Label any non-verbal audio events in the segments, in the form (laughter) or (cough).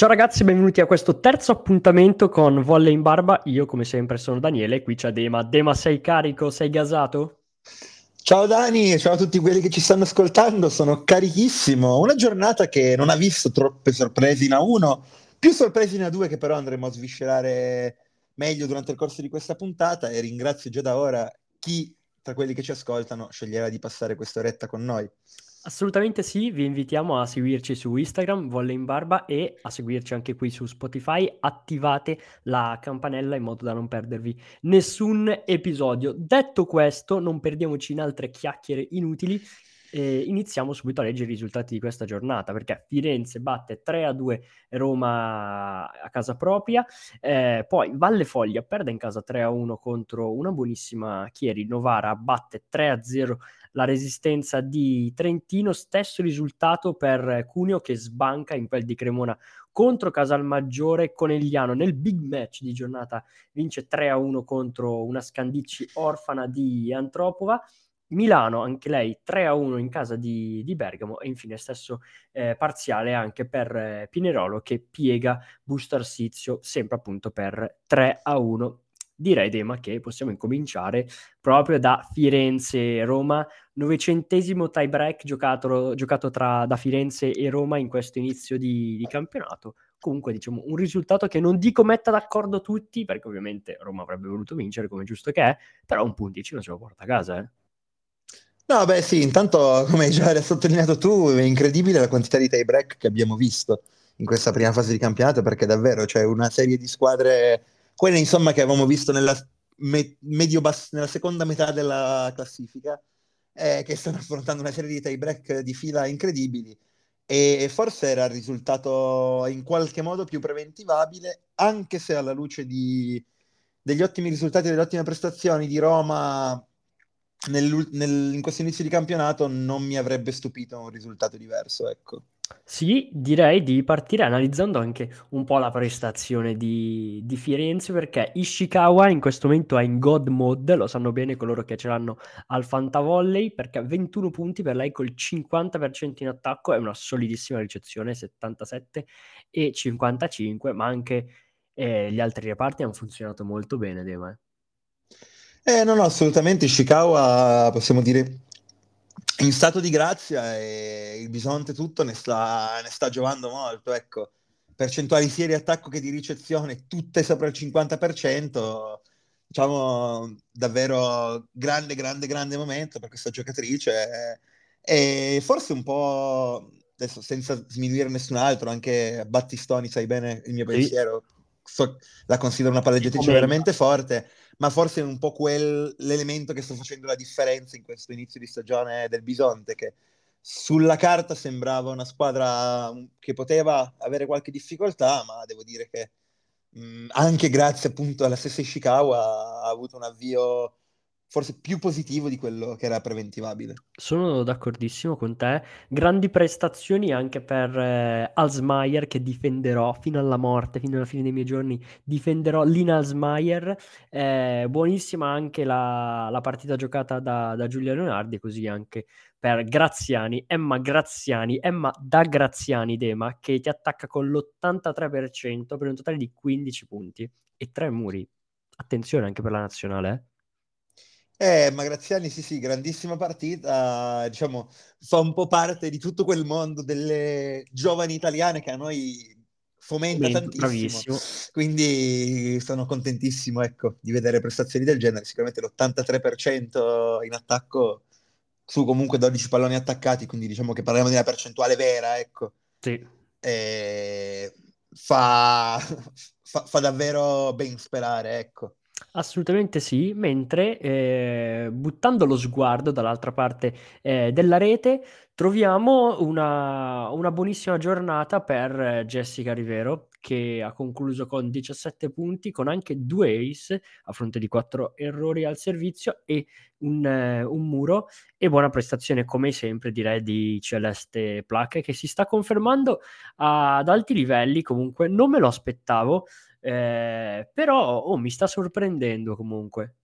Ciao ragazzi, benvenuti a questo terzo appuntamento con Volle in Barba. Io come sempre sono Daniele, e qui c'è Dema. Dema, sei carico? Sei gasato? Ciao Dani, ciao a tutti quelli che ci stanno ascoltando, sono carichissimo. Una giornata che non ha visto troppe sorprese in A1, più sorprese in A2 che però andremo a sviscerare meglio durante il corso di questa puntata e ringrazio già da ora chi tra quelli che ci ascoltano sceglierà di passare questa oretta con noi. Assolutamente sì, vi invitiamo a seguirci su Instagram, Volle in Barba, e a seguirci anche qui su Spotify. Attivate la campanella in modo da non perdervi nessun episodio. Detto questo, non perdiamoci in altre chiacchiere inutili. Eh, iniziamo subito a leggere i risultati di questa giornata perché Firenze batte 3 a 2 Roma a casa propria, eh, poi Valle Foglia perde in casa 3 a 1 contro una buonissima Chieri, Novara batte 3 a 0 la resistenza di Trentino, stesso risultato per Cuneo che sbanca in quel di Cremona contro Casalmaggiore Conegliano nel big match di giornata vince 3 a 1 contro una Scandicci orfana di Antropova. Milano, anche lei 3 a 1 in casa di, di Bergamo e infine stesso eh, parziale anche per eh, Pinerolo che piega Busto Arsizio sempre appunto per 3 a 1 direi Dema che possiamo incominciare proprio da Firenze-Roma, novecentesimo tie break giocato, giocato tra, da Firenze e Roma in questo inizio di, di, campionato. Comunque diciamo un risultato che non dico metta d'accordo tutti, perché ovviamente Roma avrebbe voluto vincere come giusto che è, però un punticino ce lo porta a casa. Eh. No, beh sì, intanto come hai già sottolineato tu, è incredibile la quantità di tie break che abbiamo visto in questa prima fase di campionato, perché davvero c'è una serie di squadre quelle insomma che avevamo visto nella, me, bass- nella seconda metà della classifica, eh, che stanno (laughs) affrontando una serie di tie break di fila incredibili e forse era il risultato in qualche modo più preventivabile, anche se alla luce di, degli ottimi risultati e delle ottime prestazioni di Roma nel, in questo inizio di campionato non mi avrebbe stupito un risultato diverso, ecco. Sì, direi di partire analizzando anche un po' la prestazione di, di Firenze perché Ishikawa in questo momento è in God mode, lo sanno bene coloro che ce l'hanno al Fantavolley perché 21 punti per lei col 50% in attacco è una solidissima ricezione, 77 e 55, ma anche eh, gli altri reparti hanno funzionato molto bene, Dema. Eh, eh no, no, assolutamente Ishikawa possiamo dire in stato di grazia e il Bisonte tutto ne sta, ne sta giovando molto, ecco. Percentuali sia di attacco che di ricezione, tutte sopra il 50%, diciamo davvero grande, grande, grande momento per questa giocatrice. E forse un po', adesso senza sminuire nessun altro, anche Battistoni, sai bene il mio pensiero, so, la considero una palleggiatrice veramente forte ma forse è un po' quell'elemento che sta facendo la differenza in questo inizio di stagione del Bisonte, che sulla carta sembrava una squadra mm, che poteva avere qualche difficoltà, ma devo dire che mh, mm, anche grazie appunto alla stessa Ishikawa ha avuto un avvio forse più positivo di quello che era preventivabile. Sono d'accordissimo con te. Grandi prestazioni anche per eh, Alsmaier che difenderò fino alla morte, fino alla fine dei miei giorni. Difenderò Lina Alsmaier. Eh, buonissima anche la, la partita giocata da, da, Giulia Leonardi, così anche per Graziani, Emma Graziani, Emma da Graziani Dema che ti attacca con l'83% per un totale di 15 punti e 3 muri. Attenzione anche per la nazionale, eh. Eh, ma Graziani, sì, sì, grandissima partita, diciamo, fa un po' parte di tutto quel mondo delle giovani italiane che a noi fomenta Beh, tantissimo. Bravissimo. Quindi sono contentissimo, ecco, di vedere prestazioni del genere. Sicuramente l'83% in attacco su comunque 12 palloni attaccati, quindi diciamo che parliamo di una percentuale vera, ecco. Sì. E fa, (laughs) fa, fa davvero ben sperare, ecco. Assolutamente sì, mentre eh, buttando lo sguardo dall'altra parte eh, della rete troviamo una, una buonissima giornata per Jessica Rivero che ha concluso con 17 punti con anche due ace a fronte di quattro errori al servizio e un, eh, un muro. E buona prestazione come sempre direi di Celeste Placche che si sta confermando ad alti livelli. Comunque non me lo aspettavo eh, però oh, mi sta sorprendendo comunque.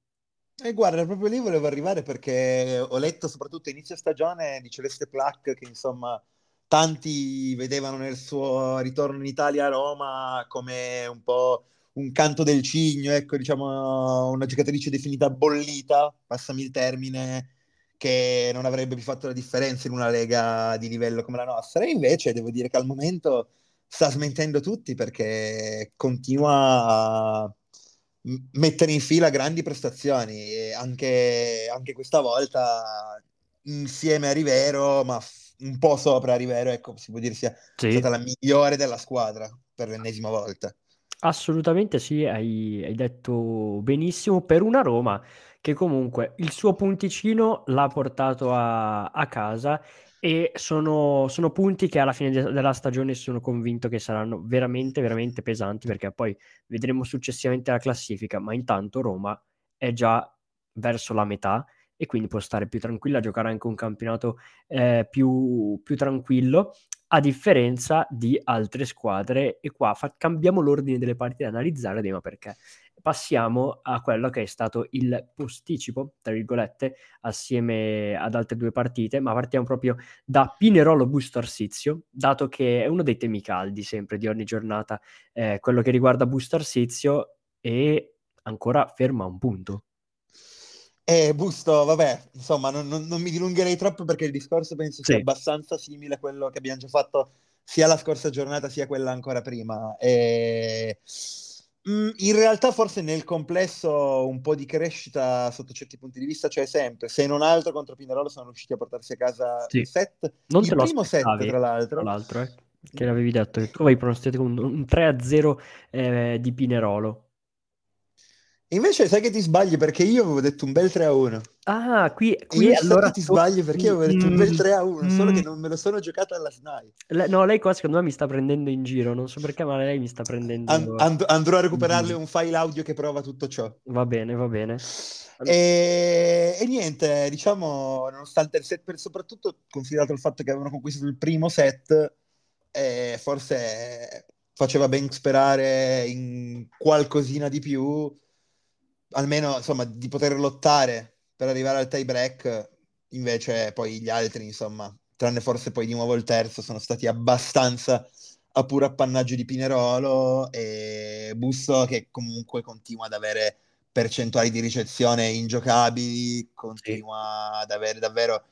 E guarda, proprio lì volevo arrivare perché ho letto soprattutto inizio stagione di Celeste Plac che insomma tanti vedevano nel suo ritorno in Italia a Roma come un po' un canto del cigno, ecco, diciamo una giocatrice definita bollita, passami il termine, che non avrebbe più fatto la differenza in una lega di livello come la nostra. E invece devo dire che al momento sta smentendo tutti perché continua a mettere in fila grandi prestazioni e anche, anche questa volta insieme a Rivero, ma un po' sopra Rivero, ecco, si può dire sia sì. stata la migliore della squadra per l'ennesima volta. Assolutamente sì, hai, hai detto benissimo per una Roma che comunque il suo punticino l'ha portato a, a casa e sono, sono, punti che alla fine de- della stagione sono convinto che saranno veramente, veramente pesanti perché poi vedremo successivamente la classifica, ma intanto Roma è già verso la metà e quindi può stare più tranquilla, giocare anche un campionato eh, più, più tranquillo a differenza di altre squadre. E qua fa- cambiamo l'ordine delle partite da analizzare, ma perché passiamo a quello che è stato il posticipo, tra virgolette, assieme ad altre due partite, ma partiamo proprio da Pinerolo Busto Arsizio, dato che è uno dei temi caldi sempre di ogni giornata, eh, quello che riguarda Busto Arsizio e ancora ferma un punto. Eh, Busto, vabbè, insomma, non, non, non, mi dilungherei troppo perché il discorso penso sia abbastanza simile a quello che abbiamo già fatto sia la scorsa giornata sia quella ancora prima. E Mm, in realtà forse nel complesso un po' di crescita sotto certi punti di vista c'è sempre, se non altro contro Pinerolo sono riusciti a portarsi a casa sì. il set, non il primo set tra l'altro. Tra l'altro eh, che l'avevi detto, che tu avevi pronosticato un, un 3-0 eh, di Pinerolo. Invece sai che ti sbagli perché io avevo detto un bel 3 a 1. Ah, qui, qui allora ti sbagli perché io avevo detto un bel 3 a 1, mm, solo che non me lo sono giocato alla SNAI. Le, no, lei qua secondo me mi sta prendendo in giro, non so perché, ma lei mi sta prendendo. And, and, andrò a recuperarle mm. un file audio che prova tutto ciò. Va bene, va bene. E, e, niente, diciamo, nonostante il set, per, soprattutto considerato il fatto che avevano conquistato il primo set, eh, forse faceva ben sperare in qualcosina di più almeno insomma di poter lottare per arrivare al tie break invece poi gli altri insomma tranne forse poi di nuovo il terzo sono stati abbastanza a puro appannaggio di Pinerolo e Busso che comunque continua ad avere percentuali di ricezione ingiocabili continua sì. ad avere davvero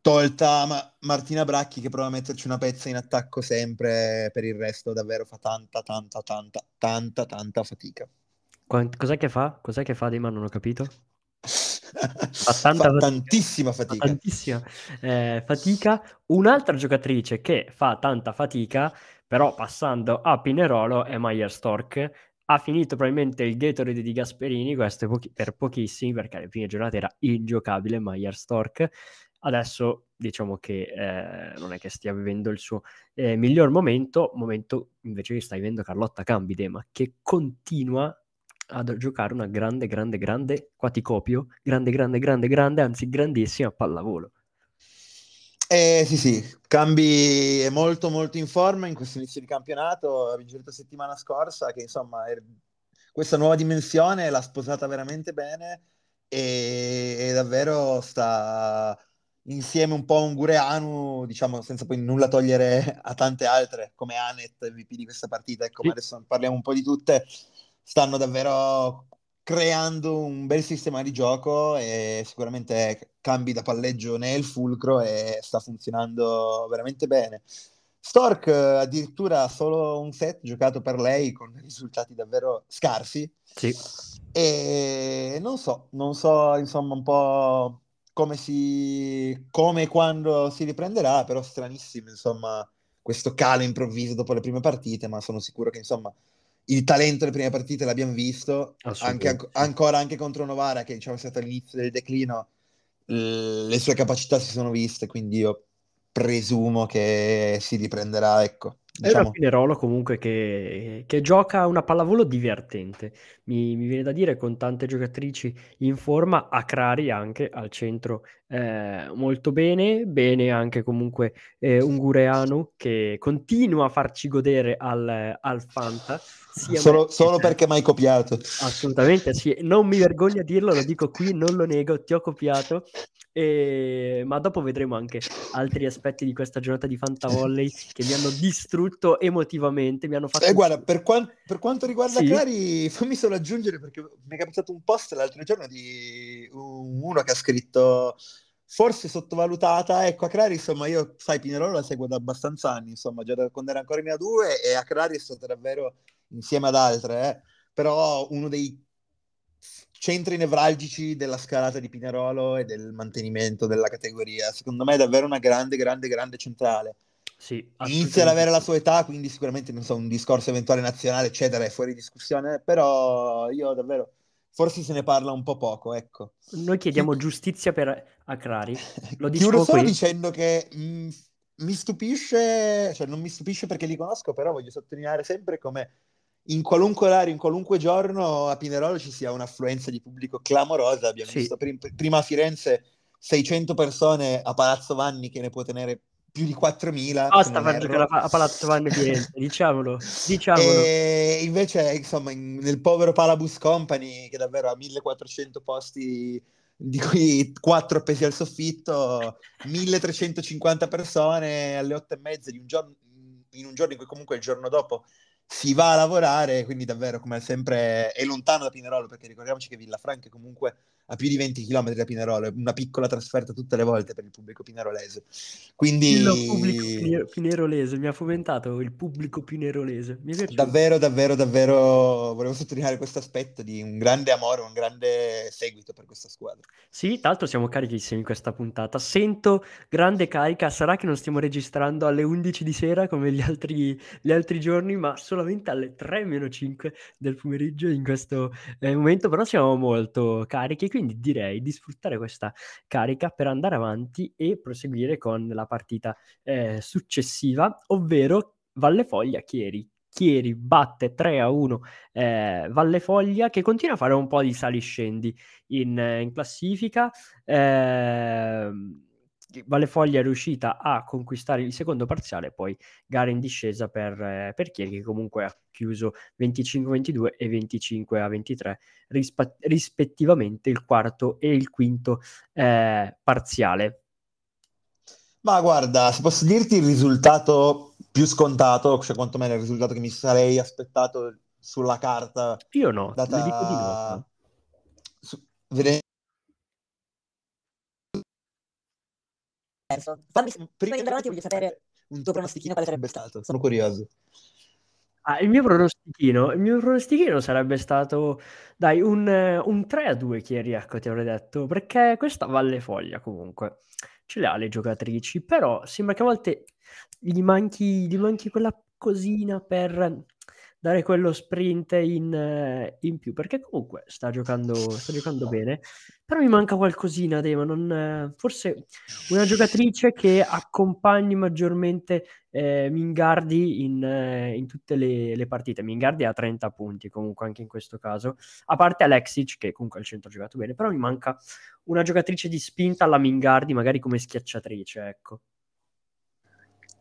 tolta ma Martina Bracchi che prova a metterci una pezza in attacco sempre per il resto davvero fa tanta tanta tanta tanta tanta fatica Quant- cos'è che fa? Cos'è che fa Dima? Non ho capito. (laughs) Fa, tanta fa tantissima fatica. Fa tantissima eh, fatica. Un'altra giocatrice che fa tanta fatica, però passando a Pinerolo, è Maier Stork. Ha finito probabilmente il Gatorade di Gasperini, questo pochi- per pochissimi, perché alle prime giornate era ingiocabile Maier Stork. Adesso diciamo che eh, non è che stia vivendo il suo eh, miglior momento, momento invece che sta vivendo Carlotta Cambidema, che continua a giocare una grande, grande, grande, qua ti copio, grande, grande, grande, grande, anzi grandissima pallavolo. Eh, sì, sì, Cambi è molto molto in forma in questo inizio di campionato, ha vinto la settimana scorsa che insomma è... questa nuova dimensione l'ha sposata veramente bene e, e davvero sta insieme un po' a un Gureanu, diciamo senza poi nulla togliere a tante altre come Anet, MVP di questa partita, ecco, sì. ma adesso parliamo un po' di tutte, stanno davvero creando un bel sistema di gioco e sicuramente cambi da palleggio nel fulcro e sta funzionando veramente bene. Stork addirittura solo un set giocato per lei con risultati davvero scarsi. Sì. E non so, non so insomma un po' come si come e quando si riprenderà, però stranissimo insomma questo calo improvviso dopo le prime partite, ma sono sicuro che insomma il talento delle prime partite l'abbiamo visto, anche, an- ancora anche contro Novara, che diciamo è stato all'inizio del declino, le sue capacità si sono viste, quindi io presumo che si riprenderà, ecco. Diciamo. È una Pinerolo comunque che, che, gioca una pallavolo divertente, mi, mi, viene da dire con tante giocatrici in forma, Acrari anche al centro eh, molto bene, bene anche comunque eh, Ungureanu che continua a farci godere al, al Fanta. Solo, solo perché mi hai copiato. Assolutamente sì, non mi vergogno a dirlo, lo dico qui, non lo nego, ti ho copiato e... Ma dopo vedremo anche altri aspetti di questa giornata di Fantavolley che mi hanno distrutto emotivamente. Mi hanno fatto. Eh, guarda, per, quant- per quanto riguarda sì. Clari, fammi solo aggiungere perché mi è capitato un post l'altro giorno di uno che ha scritto forse sottovalutata. Ecco, a Clari, insomma, io, sai, Pinerolo la seguo da abbastanza anni, insomma, già da quando era ancora in A2 e a Clari è stata davvero insieme ad altre, eh, però uno dei centri nevralgici della scalata di Pinerolo e del mantenimento della categoria. Secondo me è davvero una grande, grande, grande centrale. Sì, Inizia ad avere la sua età, quindi sicuramente non so, un discorso eventuale nazionale, eccetera, è fuori discussione, però io davvero forse se ne parla un po' poco, ecco. Noi chiediamo giustizia per Acrari. Lo Chiudo solo qui. dicendo che mh, mi stupisce, cioè non mi stupisce perché li conosco, però voglio sottolineare sempre come in qualunque orario, in qualunque giorno a Pinerolo ci sia un'affluenza di pubblico clamorosa. Abbiamo sì. visto prim- prima a Firenze 600 persone a Palazzo Vanni che ne può tenere più di 4.000. Basta far giocare a Palazzo Vanni Firenze, diciamolo, (laughs) diciamolo. E invece, insomma, in, nel povero Palabus Company, che davvero ha 1.400 posti, di cui 4 appesi al soffitto, 1.350 persone alle 8 e mezza di un giorno, in un giorno in cui comunque il giorno dopo si va a lavorare, quindi davvero come sempre è lontano da Pinerolo, perché ricordiamoci che Villafranca comunque a più di 20 km da Pinerolo, è una piccola trasferta tutte le volte per il pubblico pinerolese. Quindi... Il pubblico pinerolese, mi ha fomentato il pubblico pinerolese. Mi è davvero, davvero, davvero, volevo sottolineare questo aspetto di un grande amore, un grande seguito per questa squadra. Sì, tra l'altro siamo carichissimi in questa puntata. Sento grande carica, sarà che non stiamo registrando alle 11 di sera come gli altri, gli altri giorni, ma solamente alle 3-5 del pomeriggio in questo eh, momento, però siamo molto carichi, quindi direi di sfruttare questa carica per andare avanti e proseguire con la partita eh, successiva, ovvero Valle Foglia Chieri. Batte 3 a 1 eh, Valle Foglia che continua a fare un po' di saliscendi in, in classifica. Eh, Valle Foglia è riuscita a conquistare il secondo parziale, poi gara in discesa per, eh, per Chieri che comunque ha chiuso 25-22 e 25-23 rispa- rispettivamente il quarto e il quinto eh, parziale. Ma guarda, se posso dirti il risultato più scontato, cioè quantomeno il risultato che mi sarei aspettato sulla carta. Io no, data... le dico di no. Su... Vedendo Fammi, prima di andare avanti voglio sapere un tuo pronostichino quale sarebbe stato. Sono curioso. Ah, il mio pronostichino, il mio pronostichino sarebbe stato, dai, un, un 3 a 2 Chieri, ecco, ti avrei detto, perché questa Valle Foglia comunque ce le ha le giocatrici, però sembra che a volte gli manchi, gli manchi quella cosina per dare quello sprint in, eh, in più, perché comunque sta giocando, sta giocando bene, però mi manca qualcosina, Dema, non, eh, forse una giocatrice che accompagni maggiormente eh, Mingardi in, eh, in tutte le, le, partite. Mingardi ha 30 punti comunque anche in questo caso, a parte Alexic che comunque al centro ha giocato bene, però mi manca una giocatrice di spinta alla Mingardi, magari come schiacciatrice, ecco.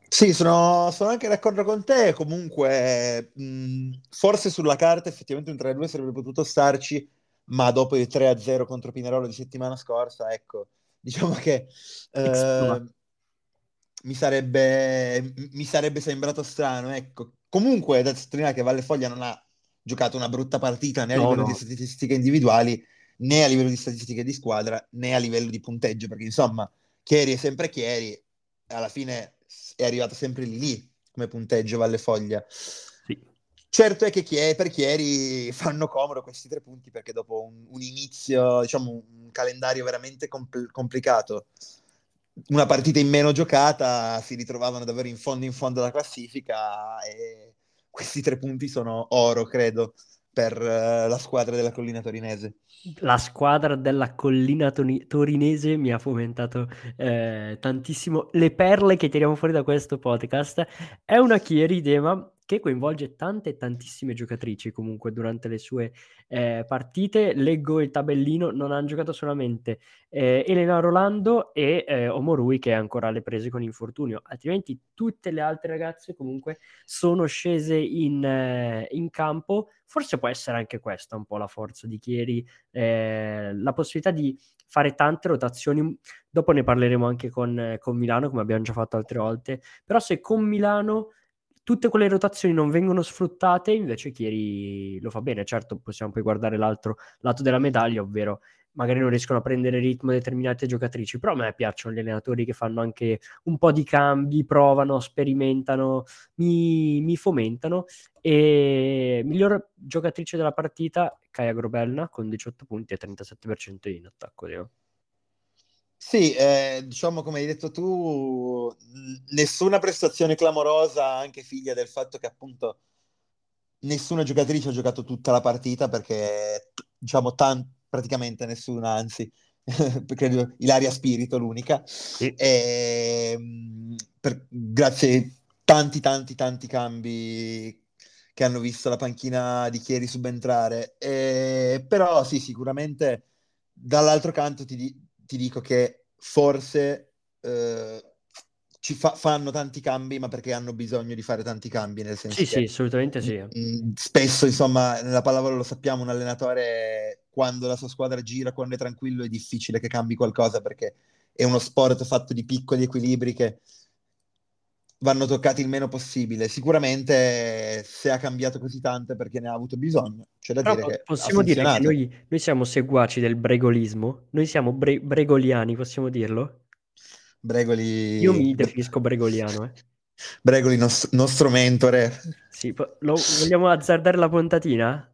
Sì, sono, sono, anche d'accordo con te. Comunque, mh, forse sulla carta effettivamente un 3-2 sarebbe potuto starci, ma dopo il 3-0 contro Pinerolo di settimana scorsa, ecco, (laughs) diciamo che eh, mi, sarebbe, mi sarebbe sembrato strano. Ecco. Comunque, da sottolineare che Valle Foglia non ha giocato una brutta partita né a no, livello no. di statistiche individuali, né a livello di statistiche di squadra, né a livello di punteggio, perché insomma, Chieri è sempre Chieri, alla fine è arrivato sempre lì lì come punteggio Valle Foglia. Sì. Certo è che Chieri, per Chieri fanno comodo questi tre punti perché dopo un, un inizio, diciamo un calendario veramente compl- complicato, una partita in meno giocata, si ritrovavano davvero in fondo in fondo alla classifica e questi tre punti sono oro, credo, per uh, la squadra della collina torinese. La squadra della collina to- torinese mi ha fomentato eh, tantissimo le perle che tiriamo fuori da questo podcast. È una Chieri Dema che coinvolge tante tantissime giocatrici comunque durante le sue eh, partite. Leggo il tabellino, non hanno giocato solamente eh, Elena Rolando e eh, Omorui che è ancora alle prese con infortunio, altrimenti tutte le altre ragazze comunque sono scese in, eh, in campo. Forse può essere anche questa un po' la forza di Chieri, eh, la possibilità di fare tante rotazioni. Dopo ne parleremo anche con, con Milano, come abbiamo già fatto altre volte. Però se con Milano tutte quelle rotazioni non vengono sfruttate, invece Chieri lo fa bene. Certo, possiamo poi guardare l'altro lato della medaglia, ovvero magari non riescono a prendere ritmo determinate giocatrici, però a me piacciono gli allenatori che fanno anche un po' di cambi, provano, sperimentano, mi, mi fomentano. E miglior giocatrice della partita, Kaya Grobelna, con 18 punti e 37% in attacco. Dio. Sì, eh, diciamo come hai detto tu, nessuna prestazione clamorosa, anche figlia del fatto che appunto nessuna giocatrice ha giocato tutta la partita perché diciamo tan- praticamente nessuna, anzi (laughs) credo Ilaria Spirito l'unica. Sì. E, ehm, per, grazie a tanti tanti tanti cambi che hanno visto la panchina di Chieri subentrare. E, però sì, sicuramente dall'altro canto ti, ti dico che forse eh, ci fa- fanno tanti cambi, ma perché hanno bisogno di fare tanti cambi, nel senso sì, che sì, assolutamente sì. Mh, spesso, insomma, nella pallavolo lo sappiamo, un allenatore quando la sua squadra gira, quando è tranquillo, è difficile che cambi qualcosa perché è uno sport fatto di piccoli equilibri che vanno toccati il meno possibile. Sicuramente se ha cambiato così tanto è perché ne ha avuto bisogno. C'è da Però dire che possiamo dire che noi, noi, siamo seguaci del bregolismo, noi siamo bre- bregoliani, possiamo dirlo? Bregoli... Io mi definisco bregoliano, eh. Bregoli, nos- nostro mentore. Sì, lo, vogliamo azzardare la puntatina?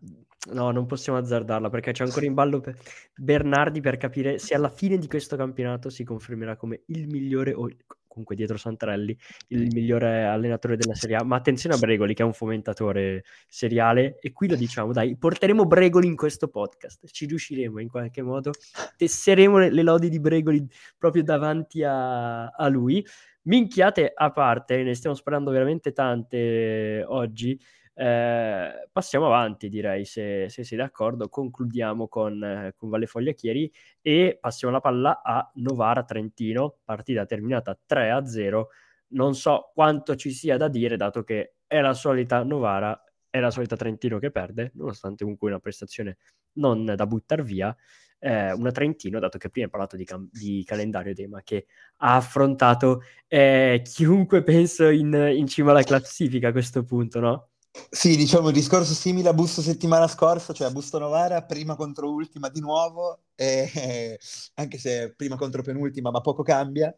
No, non possiamo azzardarla perché c'è ancora in ballo per Bernardi per capire se alla fine di questo campionato si confermerà come il migliore o comunque dietro Santarelli, il migliore allenatore della Serie A. Ma attenzione a Bregoli, che è un fomentatore seriale, e qui lo diciamo, dai, porteremo Bregoli in questo podcast, ci riusciremo in qualche modo, tesseremo le, le lodi di Bregoli proprio davanti a, a lui. Minchiate a parte, ne stiamo sparando veramente tante oggi. Eh, passiamo avanti, direi, se, se sei d'accordo. Concludiamo con, eh, con Valle Foglia Chieri e passiamo la palla a Novara Trentino, partita terminata 3-0. Non so quanto ci sia da dire, dato che è la solita Novara, è la solita Trentino che perde, nonostante comunque una prestazione non da buttare via. Eh, una Trentino, dato che prima hai parlato di, cam- di calendario Dema, che ha affrontato eh, chiunque (laughs) penso in, in cima alla classifica a questo punto, no? Sì, diciamo il discorso simile a Busto settimana scorsa, cioè a Busto Novara, prima contro ultima di nuovo, e, (laughs) anche se prima contro penultima, ma poco cambia.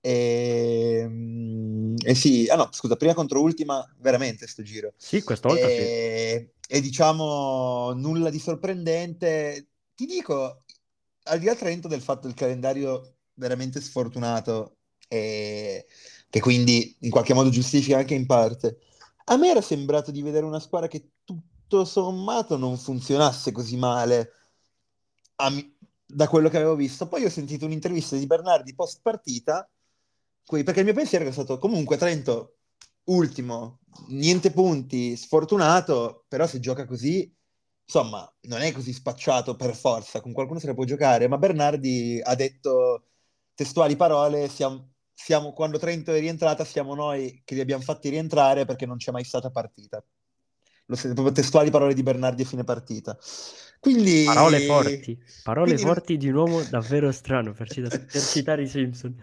E, ehm, e sì, ah no, scusa, prima contro ultima, veramente sto giro. Sì, questa volta e, sì. E diciamo nulla di sorprendente. Ti dico, al di là Trento del fatto del calendario veramente sfortunato, e che quindi in qualche modo giustifica anche in parte a me era sembrato di vedere una squadra che tutto sommato non funzionasse così male mi- da quello che avevo visto. Poi ho sentito un'intervista di Bernardi post partita, perché il mio pensiero è stato comunque Trento ultimo, niente punti, sfortunato, però se gioca così, insomma, non è così spacciato per forza, con qualcuno se la può giocare, ma Bernardi ha detto testuali parole, siamo, siamo, quando Trento è rientrata siamo noi che li abbiamo fatti rientrare perché non c'è mai stata partita. Lo siete proprio testuali parole di Bernardi a fine partita. Quindi... Parole forti, parole Quindi... forti di un uomo davvero strano per, cita- (laughs) per citare i Simpson.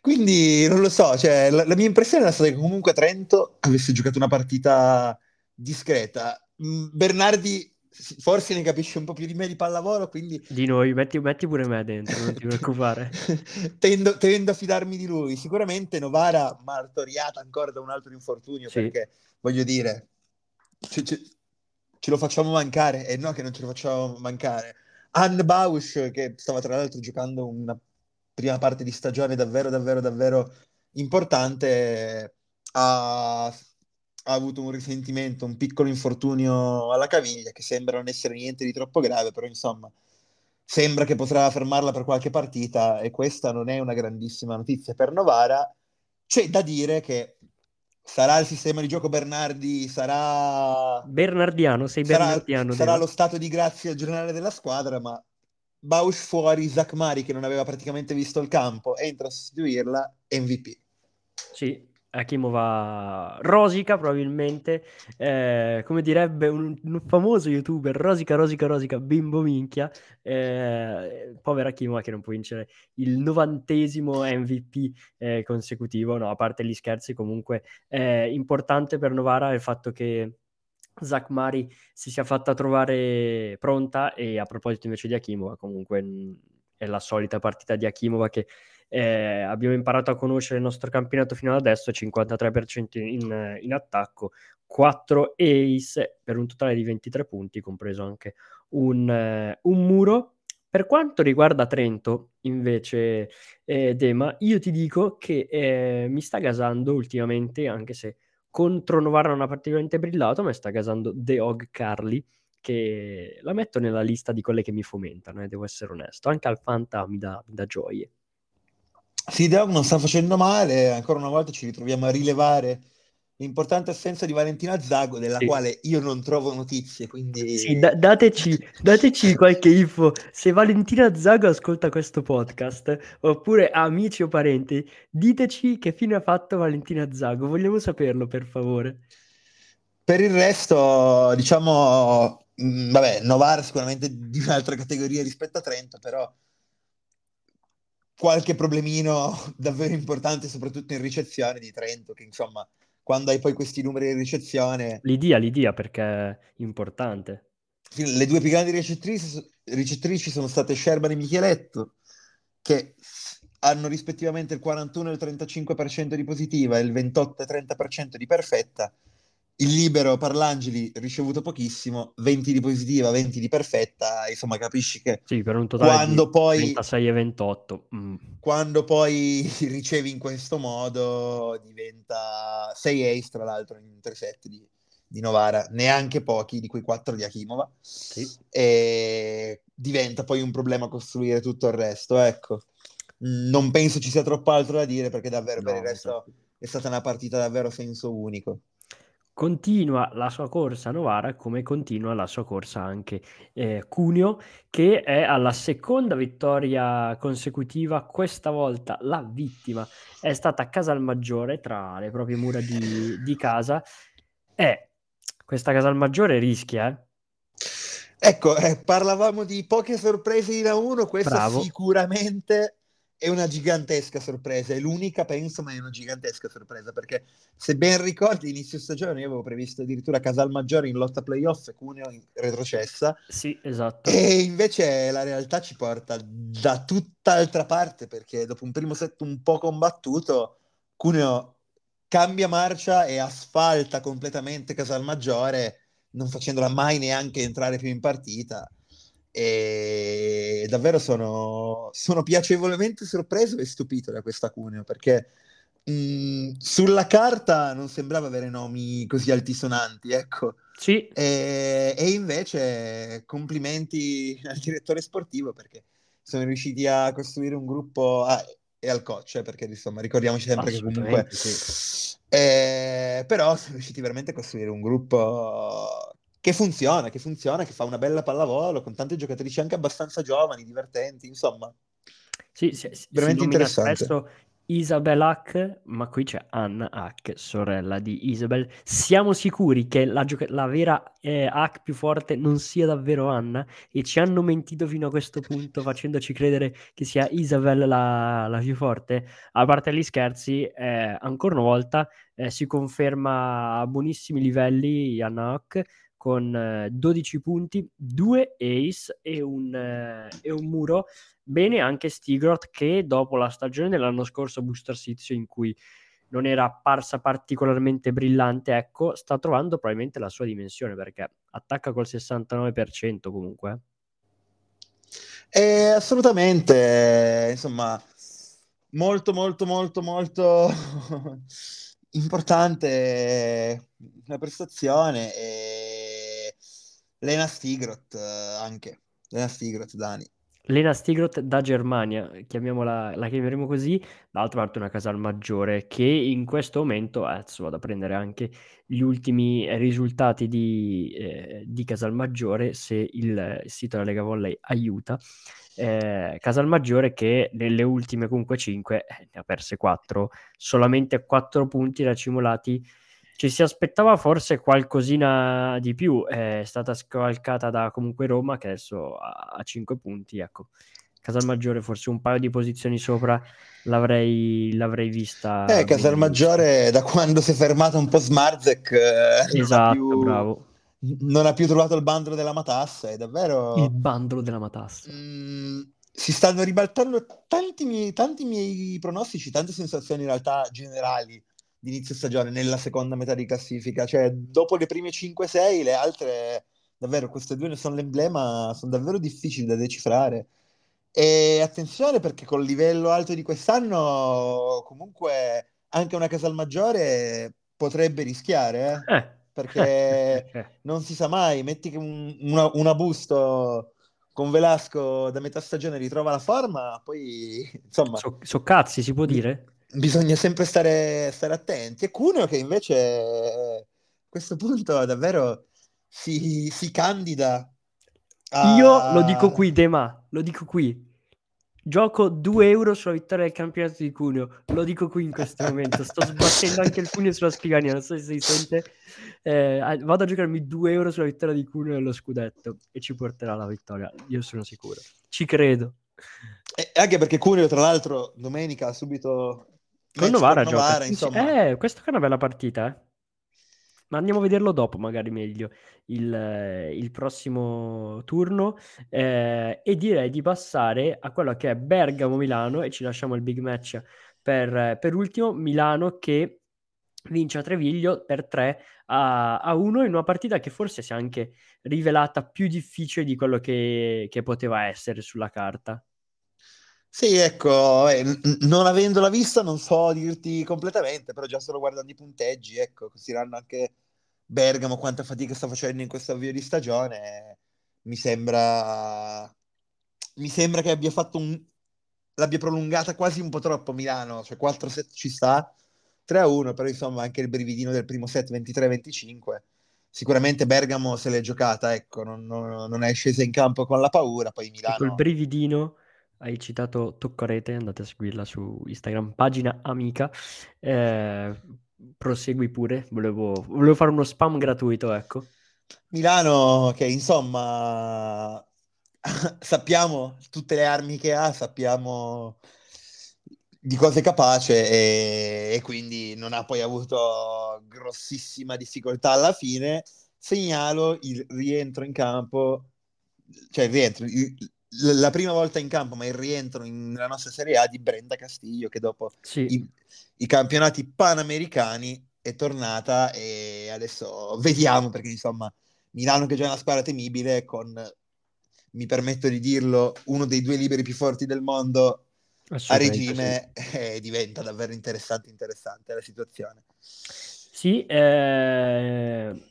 Quindi non lo so, cioè, la, la, mia impressione è stata che comunque Trento avesse giocato una partita discreta. Mm, Bernardi forse ne capisce un po' più di me di pallavolo, quindi... Di noi, metti, metti pure me dentro, non ti (laughs) preoccupare. tendo, tendo, a fidarmi di lui. Sicuramente Novara martoriata ancora da un altro infortunio, sì. perché, voglio dire, ce, ce, ce, lo facciamo mancare, e no che non ce lo facciamo mancare. Anne Bausch, che stava tra l'altro giocando una prima parte di stagione davvero, davvero, davvero importante, ha ha avuto un risentimento, un piccolo infortunio alla caviglia che sembra non essere niente di troppo grave, però insomma sembra che potrà fermarla per qualche partita e questa non è una grandissima notizia per Novara. C'è da dire che sarà il sistema di gioco Bernardi, sarà... Bernardiano, sei sarà, Bernardiano. Sarà lo stato di grazia generale della squadra, ma Bausch fuori, Zach Mari che non aveva praticamente visto il campo, entra a sostituirla, MVP. Sì, Akimova rosica probabilmente, eh, come direbbe un, un, famoso youtuber, rosica, rosica, rosica, bimbo minchia, eh, povera Akimova che non può vincere il novantesimo MVP eh, consecutivo, no, a parte gli scherzi comunque, è importante per Novara il fatto che Zach Mari si sia fatta trovare pronta e a proposito invece di Akimova comunque è la solita partita di Akimova che eh, abbiamo imparato a conoscere il nostro campionato fino ad adesso 53% in, in attacco 4 ace per un totale di 23 punti compreso anche un, eh, un muro per quanto riguarda Trento, invece, eh, Dema, io ti dico che eh, mi sta gasando ultimamente, anche se contro Novara non ha particolarmente brillato, ma sta gasando The Og Carly, che la metto nella lista di quelle che mi fomentano, eh, devo essere onesto. Anche al Fanta mi dà gioie. Sì, The Og non sta facendo male, ancora una volta ci ritroviamo a rilevare l'importante assenza di Valentina Zago, della sì. quale io non trovo notizie, quindi... Sì, da- dateci, dateci, qualche info. Se Valentina Zago ascolta questo podcast, oppure amici o parenti, diteci che fine ha fatto Valentina Zago. Vogliamo saperlo, per favore. Per il resto, diciamo, mh, mm, vabbè, Novara sicuramente di un'altra categoria rispetto a Trento, però qualche problemino (laughs) davvero importante, soprattutto in ricezione di Trento, che insomma quando hai poi questi numeri di ricezione... L'idea, l'idea perché è importante. Le due più grandi ricettrici, ricettrici sono state Sherban e Micheletto, che hanno rispettivamente il 41 e il 35% di positiva e il 28 e 30% di perfetta, il libero Parlangeli ricevuto pochissimo, 20 di positiva, 20 di perfetta, insomma capisci che sì, per un totale quando poi, 36 e 28. Mm. Quando poi (laughs) ricevi in questo modo diventa 6 ace tra l'altro in 3 set di, di Novara, neanche pochi di quei 4 di Akimova. Sì. E diventa poi un problema costruire tutto il resto, ecco. Non penso ci sia troppo altro da dire perché davvero no, per il resto è stata una partita davvero senso unico continua la sua corsa Novara come continua la sua corsa anche eh, Cuneo che è alla seconda vittoria consecutiva questa volta la vittima è stata a Casalmaggiore tra le proprie mura di, di casa e questa Casalmaggiore rischia eh? Ecco, eh, parlavamo di poche sorprese in A1, questa Bravo. sicuramente è una gigantesca sorpresa, è l'unica penso, ma è una gigantesca sorpresa perché se ben ricordi inizio stagione io avevo previsto addirittura Casalmaggiore in lotta playoff e Cuneo in retrocessa. Sì, esatto. E invece la realtà ci porta da tutt'altra parte perché dopo un primo set un po' combattuto Cuneo cambia marcia e asfalta completamente Casalmaggiore non facendola mai neanche entrare più in partita e davvero sono, sono piacevolmente sorpreso e stupito da questa Cuneo perché mh, sulla carta non sembrava avere nomi così altisonanti, ecco. Sì. E, e invece complimenti (laughs) al direttore sportivo perché sono riusciti a costruire un gruppo ah, e al coach, eh, perché insomma ricordiamoci sempre che comunque... Sì. Eh, però sono riusciti veramente a costruire un gruppo che funziona, che funziona, che fa una bella pallavolo con tante giocatrici anche abbastanza giovani, divertenti, insomma. Sì, sì, sì veramente interessante. Spesso Isabel Hack, ma qui c'è Anna Hack, sorella di Isabel. Siamo sicuri che la, gioca- la vera eh, Hack più forte non sia davvero Anna e ci hanno mentito fino a questo punto facendoci credere che sia Isabel la, la più forte? A parte gli scherzi, eh, ancora una volta eh, si conferma a buonissimi livelli Anna Hack con eh, 12 punti, 2 ace e un, eh, e un muro. Bene anche Stigroth che dopo la stagione dell'anno scorso Booster Sizio in cui non era apparsa particolarmente brillante, ecco, sta trovando probabilmente la sua dimensione perché attacca col 69% comunque. Eh, assolutamente, insomma, molto molto molto molto (laughs) importante, una prestazione e Lena Stigrot anche, Lena Stigrot, Dani. Lena Stigrot da Germania, chiamiamola, la chiameremo così, d'altra parte una Casalmaggiore che in questo momento, adesso vado a prendere anche gli ultimi risultati di, eh, di Casalmaggiore, se il sito della Lega Volley aiuta, eh, Casalmaggiore che nelle ultime comunque 5 eh, ne ha perse 4, solamente 4 punti racimolati ci si aspettava forse qualcosina di più, è stata scavalcata da comunque Roma che adesso ha 5 punti, ecco. Casalmaggiore forse un paio di posizioni sopra l'avrei, l'avrei vista. Eh, Casalmaggiore da quando si è fermato un po' Smarzek eh, esatto, più, bravo. non ha più trovato il bandolo della matassa, è davvero... Il bandolo della matassa. Mm, si stanno ribaltando tanti miei, tanti miei pronostici, tante sensazioni in realtà generali di inizio stagione nella seconda metà di classifica. Cioè, dopo le prime 5-6, le altre, davvero, queste due ne sono l'emblema, sono davvero difficili da decifrare. E attenzione perché col livello alto di quest'anno, comunque, anche una Casalmaggiore potrebbe rischiare, eh? Eh. perché (laughs) non si sa mai. Metti che un, una, una busto con Velasco da metà stagione ritrova la forma, poi insomma. So, so cazzi, si può dire? Bisogna sempre stare, stare attenti. E Cuneo che invece a questo punto davvero si, si candida. A... Io lo dico qui, Dema, lo dico qui. Gioco 2 euro sulla vittoria del campionato di Cuneo. Lo dico qui in questo momento. Sto (laughs) sbattendo anche il pugno sulla scrivania. Non so se si sente. Eh, vado a giocarmi 2 euro sulla vittoria di Cuneo e lo scudetto. E ci porterà la vittoria. Io sono sicuro. Ci credo. E anche perché Cuneo, tra l'altro, domenica ha subito con Novara gioca. Novara, insomma. Eh, questa è una bella partita, eh. Ma andiamo a vederlo dopo, magari meglio, il, il prossimo turno. Eh, e direi di passare a quello che è Bergamo-Milano e ci lasciamo il big match per, per ultimo. Milano che vince a Treviglio per 3 a, a 1 in una partita che forse si è anche rivelata più difficile di quello che, che poteva essere sulla carta. Sì, ecco, eh, n- non avendola vista non so dirti completamente, però già solo guardando i punteggi, ecco, considerando anche Bergamo quanta fatica sta facendo in questo avvio di stagione, mi sembra, mi sembra che abbia fatto un... l'abbia prolungata quasi un po' troppo Milano, cioè 4 set ci sta, 3 a 1, però insomma anche il brividino del primo set 23-25. Sicuramente Bergamo se l'è giocata, ecco, non, non, non è scesa in campo con la paura, poi Milano... Il brividino hai citato Toccorete, andate a seguirla su Instagram, pagina amica. Eh, prosegui pure, volevo, volevo fare uno spam gratuito, ecco. Milano che insomma (laughs) sappiamo tutte le armi che ha, sappiamo di cosa è capace e, e, quindi non ha poi avuto grossissima difficoltà alla fine. Segnalo il rientro in campo, cioè il rientro, il, la prima volta in campo, ma il rientro in, nella nostra Serie A di Brenda Castiglio, che dopo sì. i, i, campionati panamericani è tornata e adesso vediamo perché insomma Milano che è già una squadra temibile con, mi permetto di dirlo, uno dei due liberi più forti del mondo a regime sì. (laughs) eh, diventa davvero interessante, interessante la situazione. Sì, eh,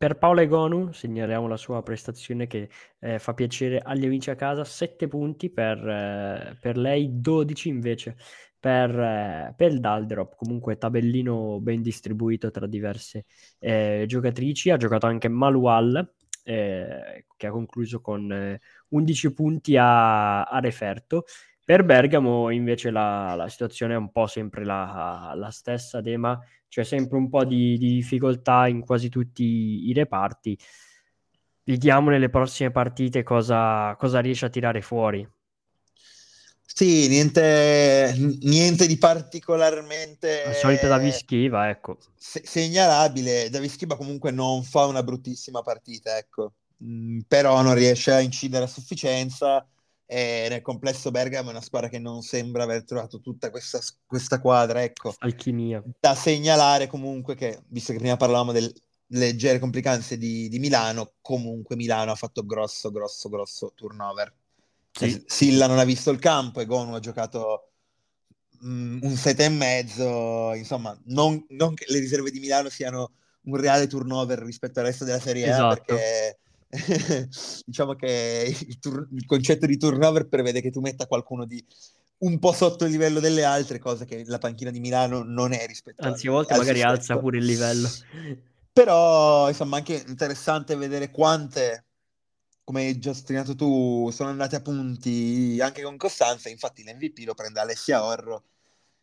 per Paola Egonu segnaliamo la sua prestazione che eh, fa piacere agli amici a casa, 7 punti per, eh, per lei, 12 invece per, eh, per, il Dalderop, comunque tabellino ben distribuito tra diverse eh, giocatrici, ha giocato anche Malual eh, che ha concluso con 11 eh, punti a, a referto. Per Bergamo invece la, la, situazione è un po' sempre la, la stessa, Dema c'è sempre un po' di, di difficoltà in quasi tutti i reparti. Vediamo nelle prossime partite cosa, cosa riesce a tirare fuori. Sì, niente, niente di particolarmente... La solita Davi Schiva, ecco. Se- segnalabile. Davi Schiva comunque non fa una bruttissima partita, ecco. Mm, però non riesce a incidere a sufficienza e nel complesso Bergamo è una squadra che non sembra aver trovato tutta questa, questa quadra, ecco. Alchimia. Da segnalare comunque che, visto che prima parlavamo delle leggere complicanze di, di Milano, comunque Milano ha fatto grosso, grosso, grosso turnover. Sì. Silla non ha visto il campo e Gonu ha giocato mm, un set e mezzo, insomma, non, non, che le riserve di Milano siano un reale turnover rispetto al resto della Serie A, esatto. perché (laughs) diciamo che il, tur- il, concetto di turnover prevede che tu metta qualcuno di un po' sotto il livello delle altre, cose che la panchina di Milano non è rispetto Anzi, a volte magari rispetto. alza pure il livello. (laughs) Però, insomma, anche interessante vedere quante, come hai già sottolineato tu, sono andate a punti anche con Costanza. Infatti l'MVP lo prende Alessia Orro,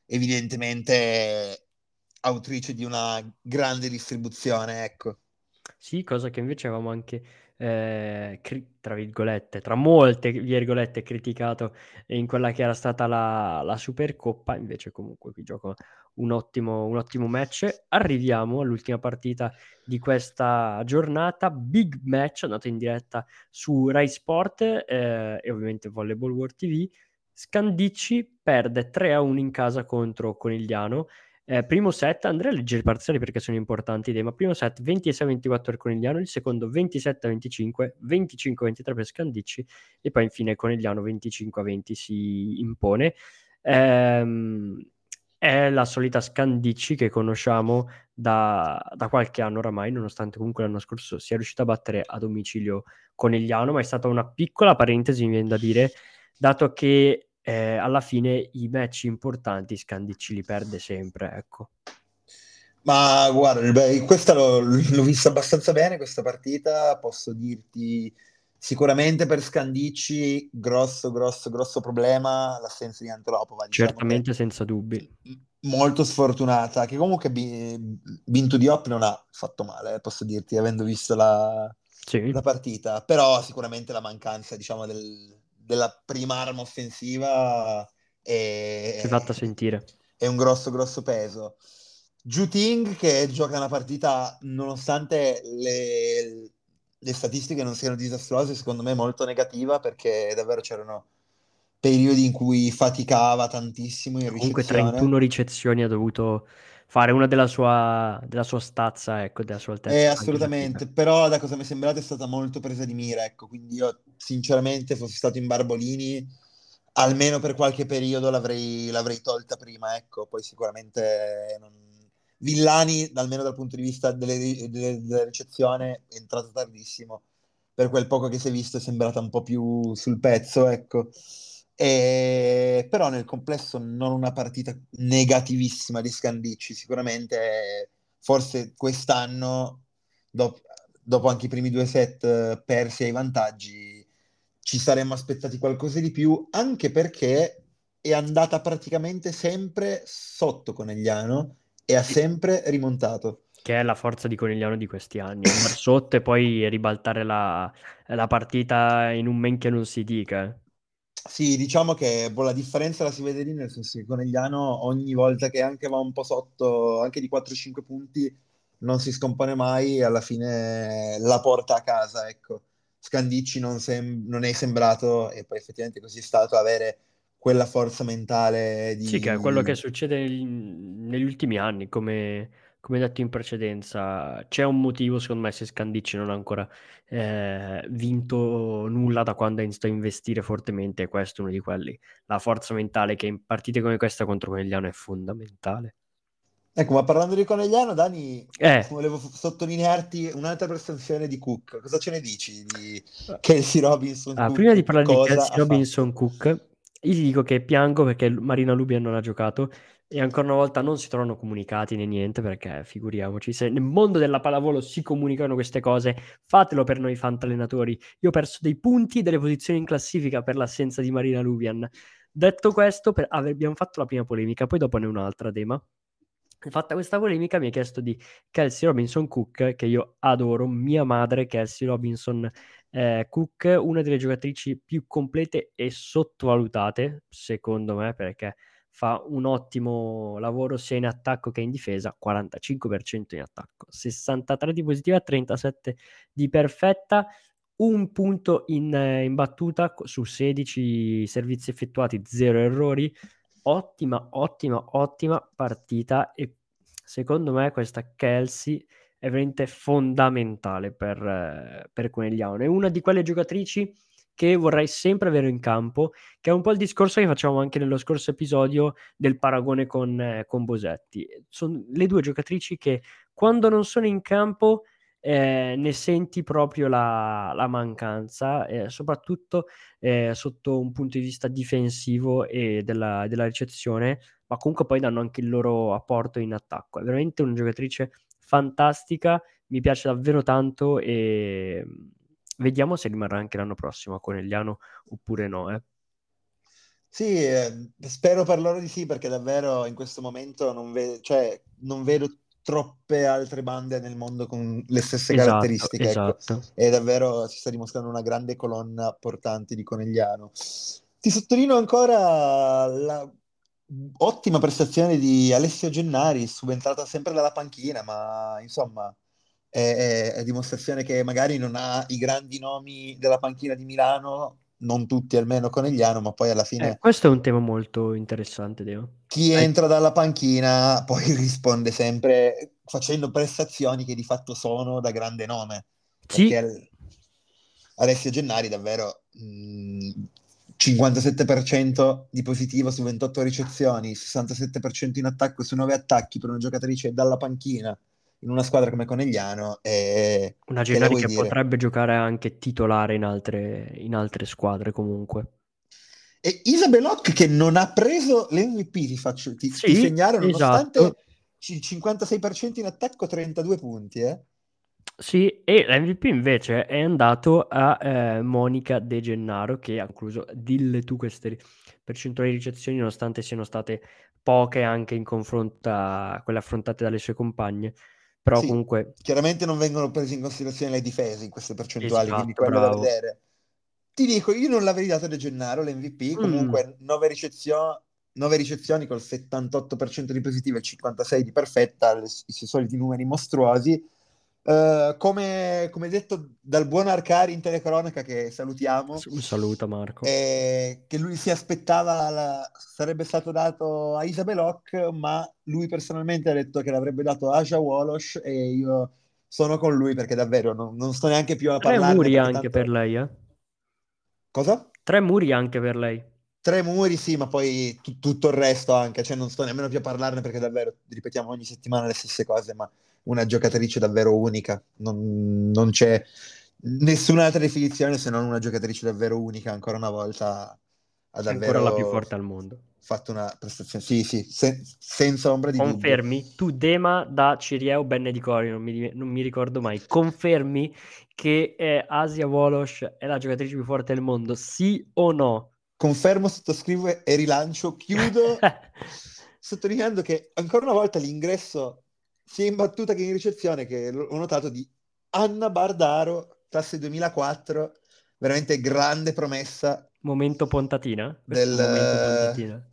evidentemente autrice di una grande distribuzione, ecco. Sì, cosa che invece avevamo anche eh, cri- tra virgolette, tra molte virgolette, criticato in quella che era stata la, la Supercoppa, invece comunque qui gioco un ottimo, un ottimo match. Arriviamo all'ultima partita di questa giornata, big match, andato in diretta su Rai Sport eh, e ovviamente Volleyball World TV. Scandicci perde 3 a 1 in casa contro Conigliano. Eh, primo set, andrei a leggere i parziali perché sono importanti ma primo set 26-24 per Conigliano, il secondo 27-25, 25-23 per Scandicci e poi infine Conigliano 25-20 si impone. Ehm, è la solita Scandicci che conosciamo da, da, qualche anno oramai, nonostante comunque l'anno scorso sia riuscita a battere a domicilio Conigliano, ma è stata una piccola parentesi, mi viene da dire, dato che eh, alla fine i match importanti Scandicci li perde sempre, ecco. Ma guarda, beh, questa l'ho, l'ho, vista abbastanza bene, questa partita, posso dirti sicuramente per Scandicci grosso, grosso, grosso problema l'assenza di Antropova. Diciamo Certamente senza dubbi. Molto sfortunata, che comunque Bintu Diop non ha fatto male, eh, posso dirti, avendo visto la, sì. la partita, però sicuramente la mancanza, diciamo, del, della prima arma offensiva è, si è fatta sentire. È un grosso, grosso peso. Juting che gioca una partita nonostante le, le statistiche non siano disastrose, secondo me molto negativa perché davvero c'erano periodi in cui faticava tantissimo in Comunque ricezione. 31 ricezioni ha dovuto fare una della sua, della sua stazza, ecco, della sua altezza. Eh, assolutamente, però da cosa mi è sembrato è stata molto presa di mira, ecco, quindi io sinceramente fossi stato in Barbolini, almeno per qualche periodo l'avrei, l'avrei tolta prima, ecco, poi sicuramente non... Villani, almeno dal punto di vista delle, delle, della ricezione, è entrato tardissimo, per quel poco che si è visto è sembrata un po' più sul pezzo, ecco. E, però nel complesso non una partita negativissima di Scandicci, sicuramente forse quest'anno, dopo, dopo anche i primi due set persi ai vantaggi, ci saremmo aspettati qualcosa di più, anche perché è andata praticamente sempre sotto Conegliano e ha sempre rimontato. Che è la forza di Conegliano di questi anni, andare sotto e poi ribaltare la, la partita in un men che non si dica. Sì, diciamo che boh, la differenza la si vede lì, nel senso che Conegliano ogni volta che anche va un po' sotto, anche di 4-5 punti, non si scompone mai e alla fine la porta a casa, ecco. Scandicci non, sem- non è sembrato, e poi effettivamente così è stato, avere quella forza mentale di... Sì, che è quello che succede negli, ultimi anni, come come detto in precedenza, c'è un motivo secondo me se Scandicci non ha ancora eh, vinto nulla da quando ha iniziato a investire fortemente, e questo è uno di quelli. La forza mentale che in partite come questa contro Conegliano è fondamentale. Ecco, ma parlando di Conegliano, Dani, eh. volevo sottolinearti un'altra prestazione di Cook. Cosa ce ne dici di Kelsey Robinson? Ah, Cook? Prima di parlare di Kelsey Robinson Cook, io ti dico che piango perché Marina Lubian non ha giocato e ancora una volta non si trovano comunicati né niente, perché figuriamoci, se nel mondo della pallavolo si comunicano queste cose, fatelo per noi fantallenatori. Io ho perso dei punti e delle posizioni in classifica per l'assenza di Marina Lubian. Detto questo, per... ah, abbiamo fatto la prima polemica, poi dopo ne un'altra, Dema. Fatta questa polemica, mi ha chiesto di Kelsey Robinson Cook, che io adoro, mia madre Kelsey Robinson eh, Cook, una delle giocatrici più complete e sottovalutate, secondo me, perché fa un ottimo lavoro sia in attacco che in difesa, 45% in attacco, 63 di positiva, 37 di perfetta, un punto in, in battuta su 16 servizi effettuati, 0 errori, ottima, ottima, ottima partita e secondo me questa Kelsey è veramente fondamentale per, per Conegliano. È una di quelle giocatrici che vorrei sempre avere in campo, che è un po' il discorso che facciamo anche nello scorso episodio del paragone con, eh, con Bosetti. Sono le due giocatrici che quando non sono in campo eh, ne senti proprio la, la mancanza, eh, soprattutto eh, sotto un punto di vista difensivo e della, della, ricezione, ma comunque poi danno anche il loro apporto in attacco. È veramente una giocatrice fantastica, mi piace davvero tanto e vediamo se rimarrà anche l'anno prossimo a Conegliano oppure no. Eh. Sì, eh, spero per loro di sì, perché davvero in questo momento non, ve- cioè, non vedo troppe altre bande nel mondo con le stesse esatto, caratteristiche. Ecco. Esatto. Ecco. E davvero si sta dimostrando una grande colonna portante di Conegliano. Ti sottolineo ancora la ottima prestazione di Alessia Gennari, subentrata sempre dalla panchina, ma insomma è, è, dimostrazione che magari non ha i grandi nomi della panchina di Milano, non tutti almeno Conegliano, ma poi alla fine... Eh, questo è un tema molto interessante, Deo. Chi eh. entra dalla panchina poi (laughs) risponde sempre facendo prestazioni che di fatto sono da grande nome. Sì. Perché Alessio Gennari davvero mh, 57% di positivo su 28 ricezioni, 67% in attacco su 9 attacchi per una giocatrice dalla panchina in una squadra come Conegliano. E... Una Gennari che, che potrebbe giocare anche titolare in altre, in altre squadre comunque. E Isabelloc che non ha preso l'MVP, ti faccio ti, sì, ti segnare, nonostante esatto. il 56% in attacco, 32 punti. Eh? Sì, e l'MVP invece è andato a eh, Monica De Gennaro che ha concluso, dille tu queste percentuali di ricezioni nonostante siano state poche anche in confronto a quelle affrontate dalle sue compagne. Però sì, comunque... Chiaramente non vengono prese in considerazione le difese in queste percentuali, esatto, quindi quello bravo. da vedere. Ti dico, io non l'avrei dato a De Gennaro l'MVP, mm. comunque 9 ricezioni, 9 ricezioni col 78% di positive e il 56% di perfetta, i suoi soliti numeri mostruosi Uh, come, come, detto dal buon Arcari in telecronaca che salutiamo un saluto Marco eh, che lui si aspettava la, sarebbe stato dato a Isabel Hock ma lui personalmente ha detto che l'avrebbe dato a Aja Wolosh e io sono con lui perché davvero non, non sto neanche più a parlare tre muri anche tanto... per lei eh? cosa? tre muri anche per lei tre muri sì ma poi t- tutto il resto anche cioè non sto nemmeno più a parlarne perché davvero ripetiamo ogni settimana le stesse cose ma una giocatrice davvero unica, non, non c'è nessun'altra definizione se non una giocatrice davvero unica, ancora una volta ha davvero ancora la più forte al mondo. Fatto una prestazione, sì, sì, se, senza ombra di Confermi, dubbio. tu Dema da Cirieo Benne di Cori, non mi, non mi ricordo mai, confermi che eh, Asia Wolosh è la giocatrice più forte del mondo, sì o no? Confermo, sottoscrivo e rilancio, chiudo (laughs) sottolineando che ancora una volta l'ingresso sia in battuta che in ricezione, che ho notato di Anna Bardaro, classe 2004, veramente grande promessa. Momento Pontatina? Del, momento pontatina.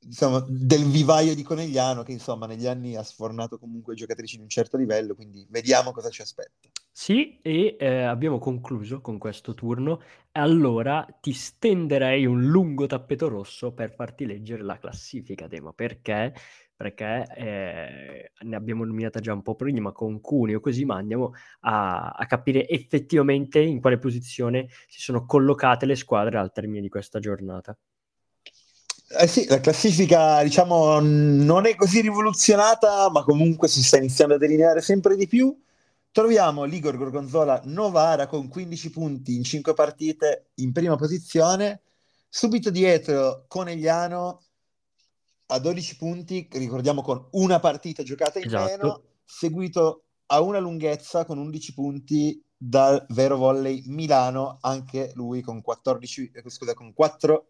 Insomma, del vivaio di Conegliano che insomma negli anni ha sfornato comunque giocatrici di un certo livello, quindi vediamo cosa ci aspetta. Sì, e eh, abbiamo concluso con questo turno. Allora ti stenderei un lungo tappeto rosso per farti leggere la classifica, Demo, perché perché eh, ne abbiamo nominata già un po' prima con Cuneo, così ma andiamo a, a, capire effettivamente in quale posizione si sono collocate le squadre al termine di questa giornata. Eh sì, la classifica diciamo non è così rivoluzionata, ma comunque si sta iniziando a delineare sempre di più. Troviamo l'Igor Gorgonzola Novara con 15 punti in 5 partite in prima posizione, subito dietro Conegliano a 12 punti, ricordiamo con una partita giocata in esatto. meno, seguito a una lunghezza con 11 punti dal Vero Volley Milano, anche lui con 14, eh, scusa, con 4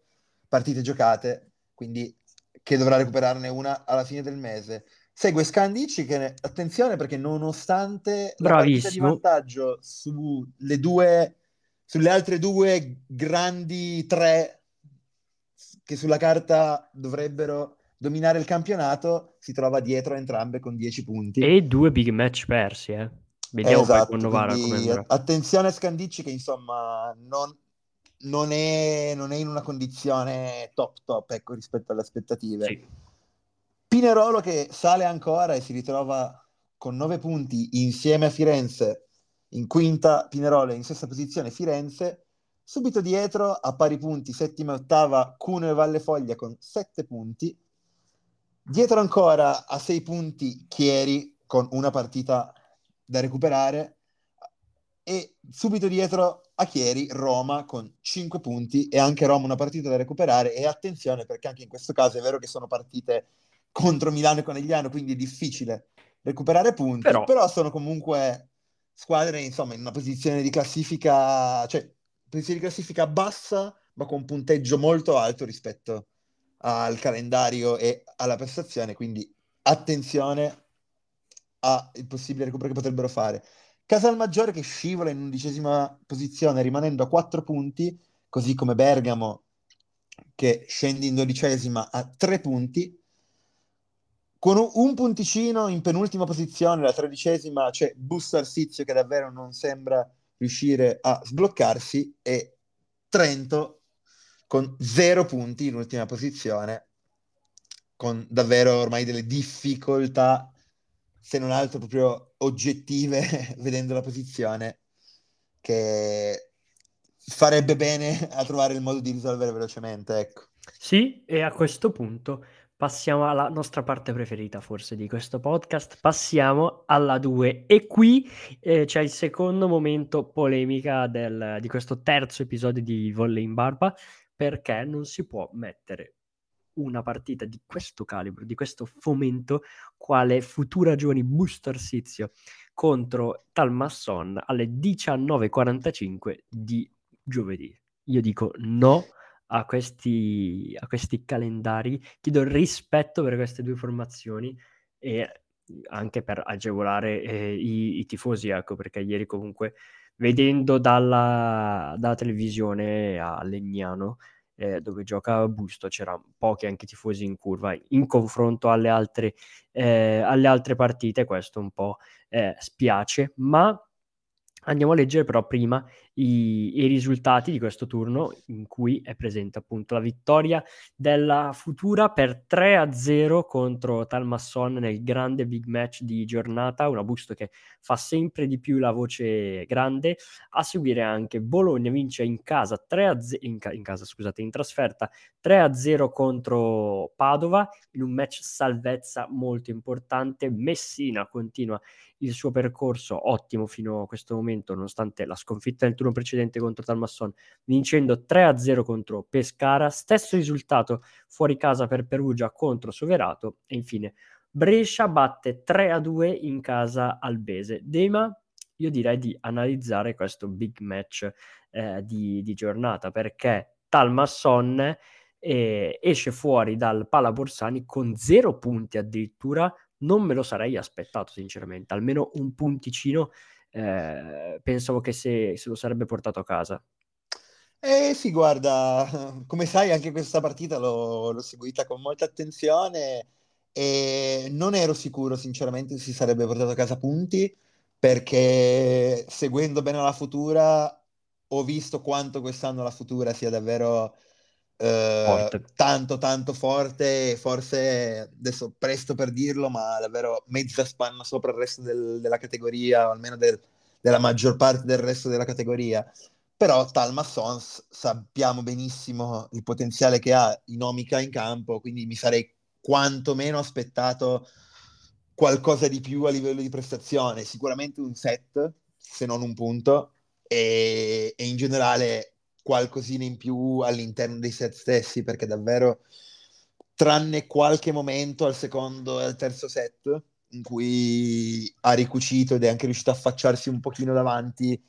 partite giocate, quindi che dovrà recuperarne una alla fine del mese. Segue Scandici che, attenzione perché nonostante Bravissimo. la partita di vantaggio sulle, due, sulle altre due grandi tre che sulla carta dovrebbero dominare il campionato, si trova dietro a entrambe con 10 punti. E due big match persi, eh. Vediamo esatto, poi con Novara come Attenzione a Scandicci che insomma non, non, è, non, è, in una condizione top top ecco, rispetto alle aspettative. Sì. Pinerolo che sale ancora e si ritrova con 9 punti insieme a Firenze in quinta Pinerolo e in sesta posizione Firenze Subito dietro, a pari punti, settima e ottava, Cuneo e Valle Foglia con sette punti. Dietro ancora a sei punti Chieri con una partita da recuperare e subito dietro a Chieri Roma con 5 punti e anche Roma una partita da recuperare. E attenzione perché anche in questo caso è vero che sono partite contro Milano e Conegliano quindi è difficile recuperare punti però, però sono comunque squadre insomma in una posizione di classifica cioè posizione di classifica bassa ma con un punteggio molto alto rispetto al calendario e alla prestazione quindi attenzione al possibile recupero che potrebbero fare Casalmaggiore che scivola in undicesima posizione rimanendo a quattro punti, così come Bergamo che scende in dodicesima a tre punti. Con un, un punticino in penultima posizione, la tredicesima, c'è Busto Arsizio che davvero non sembra riuscire a sbloccarsi e Trento con zero punti in ultima posizione, con davvero ormai delle difficoltà se non altro proprio oggettive, (laughs) vedendo la posizione, che farebbe bene a trovare il modo di risolvere velocemente, ecco. Sì, e a questo punto passiamo alla nostra parte preferita forse di questo podcast, passiamo alla 2 e qui eh, c'è il secondo momento polemica del, di questo terzo episodio di Volley in Barba perché non si può mettere una partita di questo calibro, di questo fomento, quale Futura Giovani Booster Sizio contro Talmasson alle 19.45 di giovedì. Io dico no a questi, a questi calendari, chiedo rispetto per queste due formazioni e anche per agevolare eh, i, i, tifosi, ecco, perché ieri comunque vedendo dalla, dalla televisione a Legnano eh, dove gioca Busto, c'erano pochi anche tifosi in curva in confronto alle altre, eh, alle altre partite, questo un po' eh, spiace, ma Andiamo a leggere però prima i, i, risultati di questo turno in cui è presente appunto la vittoria della Futura per 3-0 contro Talmasson nel grande big match di giornata, una Busto che fa sempre di più la voce grande, a seguire anche Bologna vince in casa 3-0 in, ca- in casa scusate, in trasferta 3-0 contro Padova in un match salvezza molto importante, Messina continua il suo percorso ottimo fino a questo momento, nonostante la sconfitta nel turno precedente contro Talmasson, vincendo 3-0 contro Pescara, stesso risultato fuori casa per Perugia contro Soverato. E infine Brescia batte 3-2 in casa Albese. Dema, io direi di analizzare questo big match eh, di, di, giornata perché Talmasson eh, esce fuori dal Pala Borsani con zero punti addirittura. Non me lo sarei aspettato sinceramente, almeno un punticino eh, pensavo che se, se, lo sarebbe portato a casa. Eh sì, guarda, (laughs) come sai anche questa partita l'ho, l'ho seguita con molta attenzione e non ero sicuro sinceramente si sarebbe portato a casa punti perché seguendo bene la futura ho visto quanto quest'anno la futura sia davvero eh, tanto tanto forte, forse adesso presto per dirlo, ma davvero mezza spanna sopra il resto del, della categoria, o almeno del, della maggior parte del resto della categoria. Però Talma Sons sappiamo benissimo il potenziale che ha in Omica in campo, quindi mi sarei quantomeno aspettato qualcosa di più a livello di prestazione, sicuramente un set, se non un punto, e, e in generale qualcosina in più all'interno dei set stessi, perché davvero, tranne qualche momento al secondo e al terzo set, in cui ha ricucito ed è anche riuscito a affacciarsi un pochino davanti,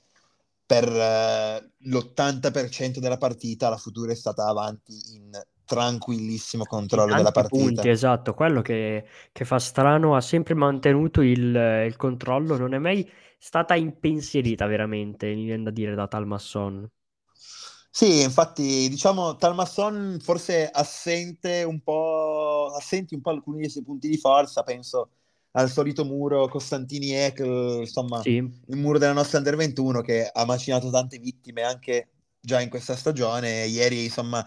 per eh, l'80% della partita la Futura è stata avanti in tranquillissimo controllo della partita. Punti, esatto, quello che, che, fa strano, ha sempre mantenuto il, il, controllo, non è mai stata impensierita veramente, mi viene da dire, da Talmasson. Sì, infatti, diciamo, Talmasson forse assente un po', assenti un po' alcuni dei suoi punti di forza, penso al solito muro Costantini Ekel, insomma, sì. il muro della nostra Under 21 che ha macinato tante vittime anche già in questa stagione. Ieri, insomma,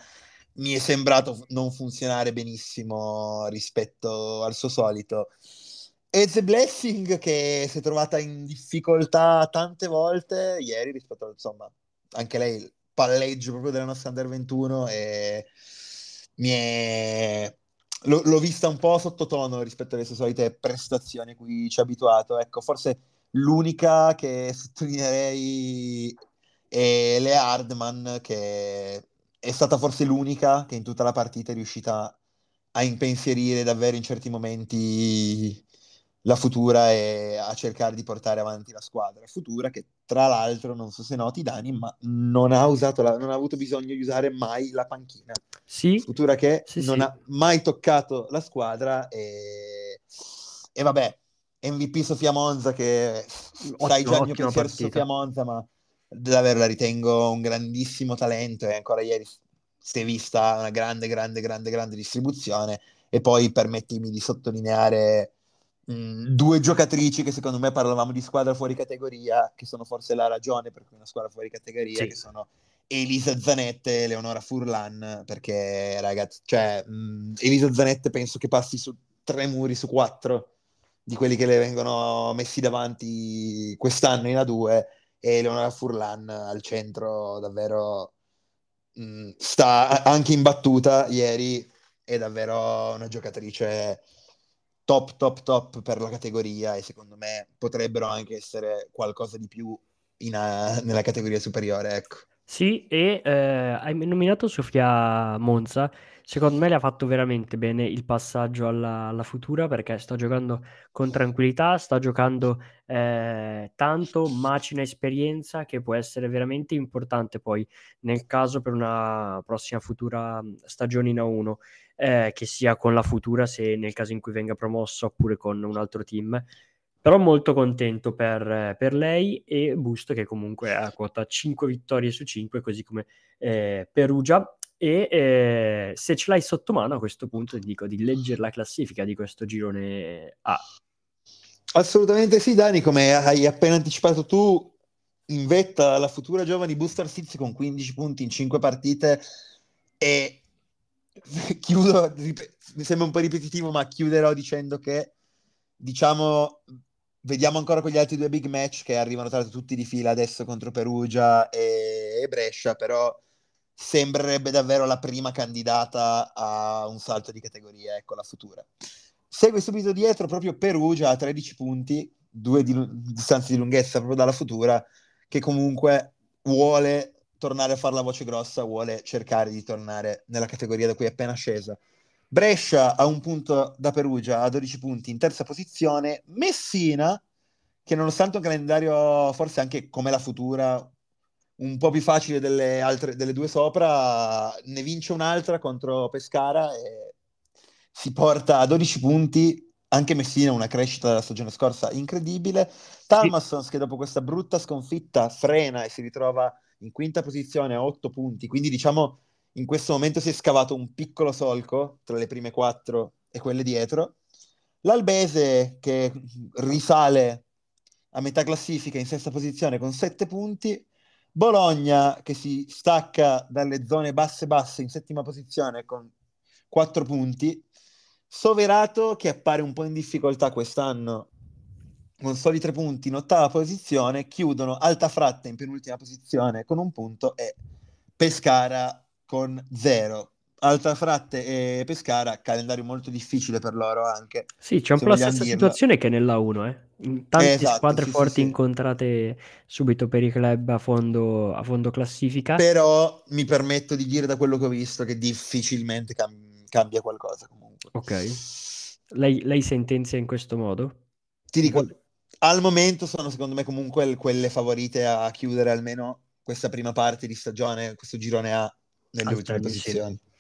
mi è sembrato non funzionare benissimo rispetto al suo solito. E The Blessing che si è trovata in difficoltà tante volte ieri rispetto insomma, anche lei palleggio proprio della nostra Under 21 e mi è... L- l'ho vista un po' sottotono rispetto alle sue solite prestazioni cui ci ha abituato. Ecco, forse l'unica che sottolineerei è Lea Hardman, che è stata forse l'unica che in tutta la partita è riuscita a impensierire davvero in certi momenti la Futura e a cercare di portare avanti la squadra. Futura che tra l'altro, non so se noti Dani, ma non ha, usato la, non ha avuto bisogno di usare mai la panchina. Sì. Futura che sì, non sì. ha mai toccato la squadra e, e vabbè, MVP Sofia Monza che sai già il mio pensiero su. Sofia Monza, ma davvero la ritengo un grandissimo talento e ancora ieri si è vista una grande, grande, grande, grande distribuzione e poi permettimi di sottolineare mh, due giocatrici che secondo me parlavamo di squadra fuori categoria, che sono forse la ragione per cui una squadra fuori categoria, Sì. che sono Elisa Zanette e Leonora Furlan, perché ragazzi, cioè, mh, Elisa Zanette penso che passi su tre muri su quattro di quelli che le vengono messi davanti quest'anno in A2 e Leonora Furlan al centro davvero mh, sta anche in battuta ieri è davvero una giocatrice top top top per la categoria e secondo me potrebbero anche essere qualcosa di più a- nella categoria superiore ecco Sì, e eh, hai nominato Sofia Monza. Secondo me le ha fatto veramente bene il passaggio alla, alla Futura perché sta giocando con tranquillità, sta giocando eh, tanto, macina esperienza che può essere veramente importante poi nel caso per una prossima futura mh, stagione in A1, eh, che sia con la Futura se nel caso in cui venga promossa oppure con un altro team. Però molto contento per, per lei e Busto che comunque ha quota 5 vittorie su 5, così come eh, Perugia. E eh, se ce l'hai sotto mano a questo punto ti dico di leggere la classifica di questo girone A. assolutamente sì Dani come hai appena anticipato tu in vetta la futura giovani Booster Seeds con 15 punti in 5 partite e (laughs) chiudo rip- mi sembra un po' ripetitivo ma chiuderò dicendo che diciamo vediamo ancora quegli altri due big match che arrivano tra tutti di fila adesso contro Perugia e, e Brescia, però sembrerebbe davvero la prima candidata a un salto di categoria, ecco la futura. Segue subito dietro proprio Perugia a 13 punti, due di distanze di lunghezza proprio dalla futura, che comunque vuole tornare a fare la voce grossa, vuole cercare di tornare nella categoria da cui è appena scesa. Brescia a un punto da Perugia, a 12 punti in terza posizione. Messina, che nonostante un calendario forse anche come la futura, un po' più facile delle, altre, delle due sopra, ne vince un'altra contro Pescara e si porta a 12 punti. Anche Messina una crescita della stagione scorsa incredibile. Talmassons che dopo questa brutta sconfitta frena e si ritrova in quinta posizione a 8 punti, quindi diciamo in questo momento si è scavato un piccolo solco tra le prime quattro e quelle dietro. L'Albese che risale a metà classifica in sesta posizione con sette punti. Bologna che si stacca dalle zone basse basse in settima posizione con quattro punti. Soverato che appare un po' in difficoltà quest'anno con soli tre punti in ottava posizione. Chiudono Altafratta in penultima posizione con un punto e Pescara con zero. Altafratte e Pescara, calendario molto difficile per loro anche. Sì, c'è un po' la stessa dirla. situazione che nella 1, eh. Tante Esatto, squadre sì, forti sì. incontrate subito per i club a fondo, a fondo classifica. Però mi permetto di dire da quello che ho visto che difficilmente cam- cambia qualcosa comunque. Ok. Lei, lei sentenzia in questo modo? Ti dico, al momento sono secondo me comunque quelle favorite a chiudere almeno questa prima parte di stagione, questo girone A nelle ultime termine, sì.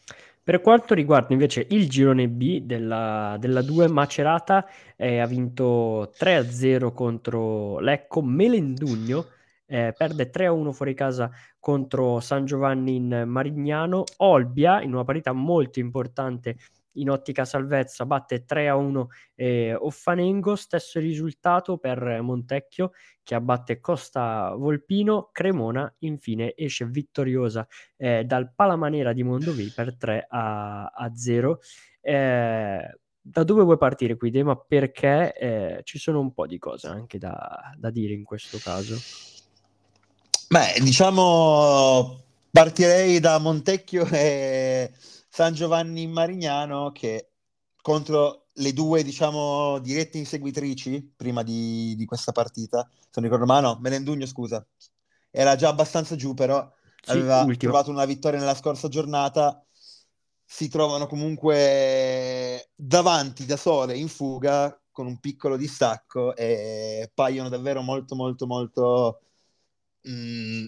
Per quanto riguarda invece il girone B della, della 2 Macerata, eh, ha vinto 3-0 contro Lecco, Melendugno eh, perde 3-1 fuori casa contro San Giovanni in Marignano, Olbia in una parità molto importante in ottica salvezza batte 3-1 eh, Offanengo, stesso risultato per Montecchio che abbatte Costa Volpino, Cremona infine esce vittoriosa eh, dal Palamanera di Mondovì per 3 a, a 0. Eh, da dove vuoi partire qui, Dema? Perché eh, ci sono un po' di cose anche da, da dire in questo caso. Beh, diciamo Partirei da Montecchio e San Giovanni in Marignano che contro le due, diciamo, dirette inseguitrici prima di, di questa partita, se non ricordo male, no, Melendugno, scusa, era già abbastanza giù, però sì, aveva ultimo. trovato una vittoria nella scorsa giornata, si trovano comunque davanti da sole in fuga con un piccolo distacco e paiono davvero molto molto molto mh, mm,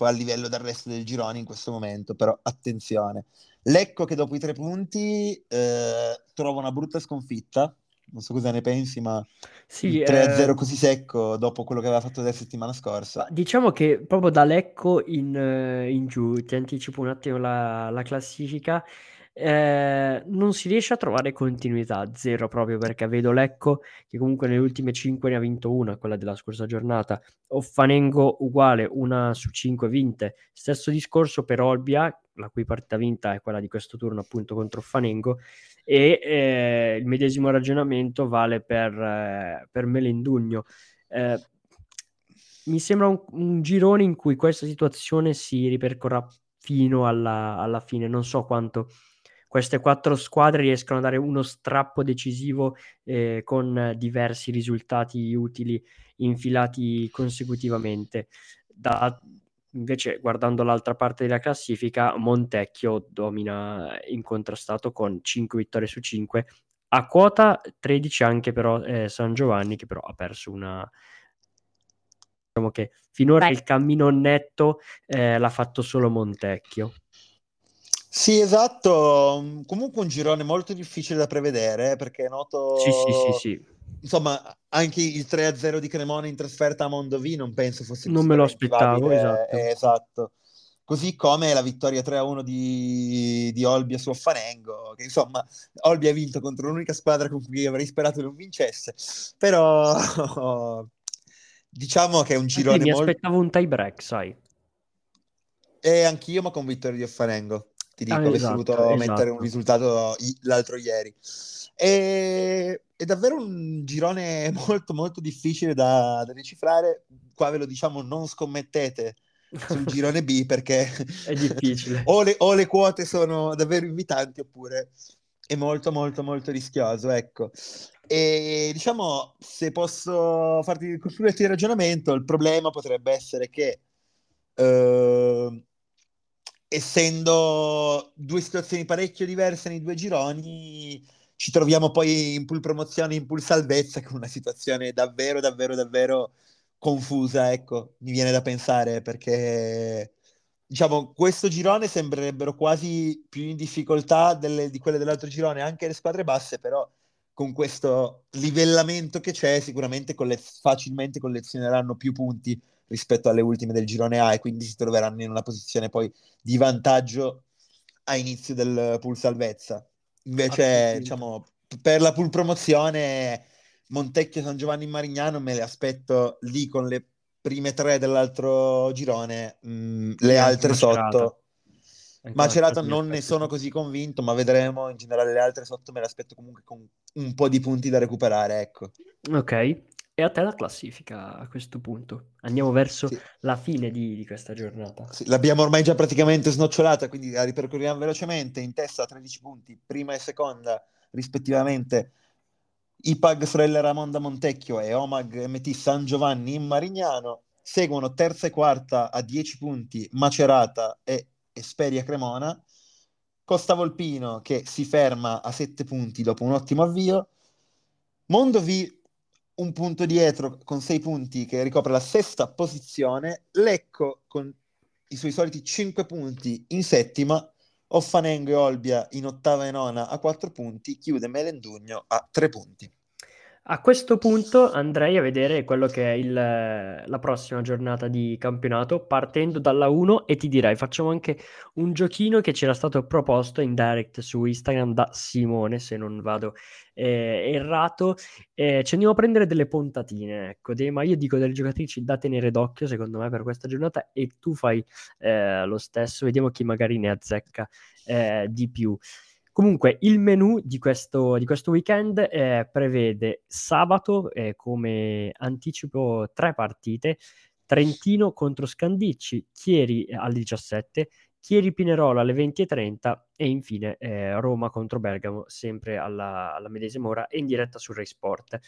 sopra a livello del resto del girone in questo momento, però attenzione. Lecco che dopo i tre punti eh, trova una brutta sconfitta, non so cosa ne pensi, ma sì, 3-0 eh... così secco dopo quello che aveva fatto la settimana scorsa. Diciamo che proprio da Lecco in, eh, in giù, ti anticipo un attimo la, la classifica, eh, non si riesce a trovare continuità, zero proprio perché vedo Lecco che comunque nelle ultime 5 ne ha vinto una, quella della scorsa giornata, Offanengo uguale, una su 5 vinte, stesso discorso per Olbia, la cui partita vinta è quella di questo turno appunto contro Offanengo, e eh, il medesimo ragionamento vale per, eh, per Melendugno. Eh, mi sembra un, un, girone in cui questa situazione si ripercorrerà fino alla, alla fine, non so quanto queste quattro squadre riescono a dare uno strappo decisivo eh, con diversi risultati utili infilati consecutivamente. Da, invece, guardando l'altra parte della classifica, Montecchio domina incontrastato con 5 vittorie su 5. A quota 13 anche però eh, San Giovanni che però ha perso una, diciamo che finora Beh. il cammino netto eh, l'ha fatto solo Montecchio. Sì, esatto. Comunque un girone molto difficile da prevedere, eh, perché noto... Sì, sì, sì, sì. Insomma, anche il 3-0 di Cremona in trasferta a Mondovì non penso fosse Non me lo aspettavo, esatto. Eh, esatto. Così come la vittoria 3-1 di, di Olbia su Affanengo, che insomma, Olbia ha vinto contro l'unica squadra con cui avrei sperato non vincesse, però (laughs) diciamo che è un girone Anche mi molto... aspettavo un tie break, sai. E anch'io, ma con vittoria di Affanengo ti dico, ah, avessi esatto, voluto esatto. mettere un risultato l'altro ieri. E, è davvero un girone (laughs) molto molto difficile da, da decifrare. Qua ve lo diciamo, non scommettete sul girone B perché (laughs) è difficile. (laughs) o, le, o, le, quote sono davvero invitanti oppure è molto molto molto rischioso, ecco. E diciamo, se posso farti concludere il ragionamento, il problema potrebbe essere che uh, essendo due situazioni parecchio diverse nei due gironi, ci troviamo poi in pool promozione, in pool salvezza, con una situazione davvero, davvero, davvero confusa, ecco, mi viene da pensare, perché diciamo, questo girone sembrerebbero quasi più in difficoltà delle, di quelle dell'altro girone, anche le squadre basse, però con questo livellamento che c'è, sicuramente colle- facilmente collezioneranno più punti rispetto alle ultime del girone A e quindi si troveranno in una posizione poi di vantaggio a inizio del pool salvezza. Invece, diciamo, per la pool promozione, Montecchio San Giovanni Marignano me le aspetto lì con le prime tre dell'altro girone, mh, mm, le altre Macerata. sotto. Anche Macerata non ne sono così convinto, ma vedremo. In generale, le altre sotto me le aspetto comunque con un po' di punti da recuperare. Ecco. Ok, e a te la classifica a questo punto. Andiamo verso sì. la fine di, di questa giornata. Sì, l'abbiamo ormai già praticamente snocciolata, quindi la ripercorriamo velocemente. In testa 13 punti, prima e seconda rispettivamente. IPAG Sorella Ramonda Montecchio e Omag MT San Giovanni in Marignano. Seguono terza e quarta a 10 punti Macerata e Esperia Cremona. Costa Volpino che si ferma a 7 punti dopo un ottimo avvio. Mondovi un punto dietro con sei punti che ricopre la sesta posizione, Lecco con i suoi soliti cinque punti in settima, Offanengo e Olbia in ottava e nona a quattro punti, chiude Melendugno a tre punti. A questo punto andrei a vedere quello che è il, la prossima giornata di campionato partendo dalla 1 e ti direi facciamo anche un giochino che c'era stato proposto in direct su Instagram da Simone se non vado eh, errato. Eh, ci andiamo a prendere delle puntatine ecco dei, ma io dico delle giocatrici da tenere d'occhio secondo me per questa giornata e tu fai eh, lo stesso vediamo chi magari ne azzecca eh, di più Comunque, il menu di questo, di questo weekend eh, prevede sabato eh, come anticipo tre partite, Trentino contro Scandicci, Chieri alle 17, Chieri Pinerolo alle 20.30 e infine eh, Roma contro Bergamo sempre alla, alla, medesima ora e in diretta su Rai Sport.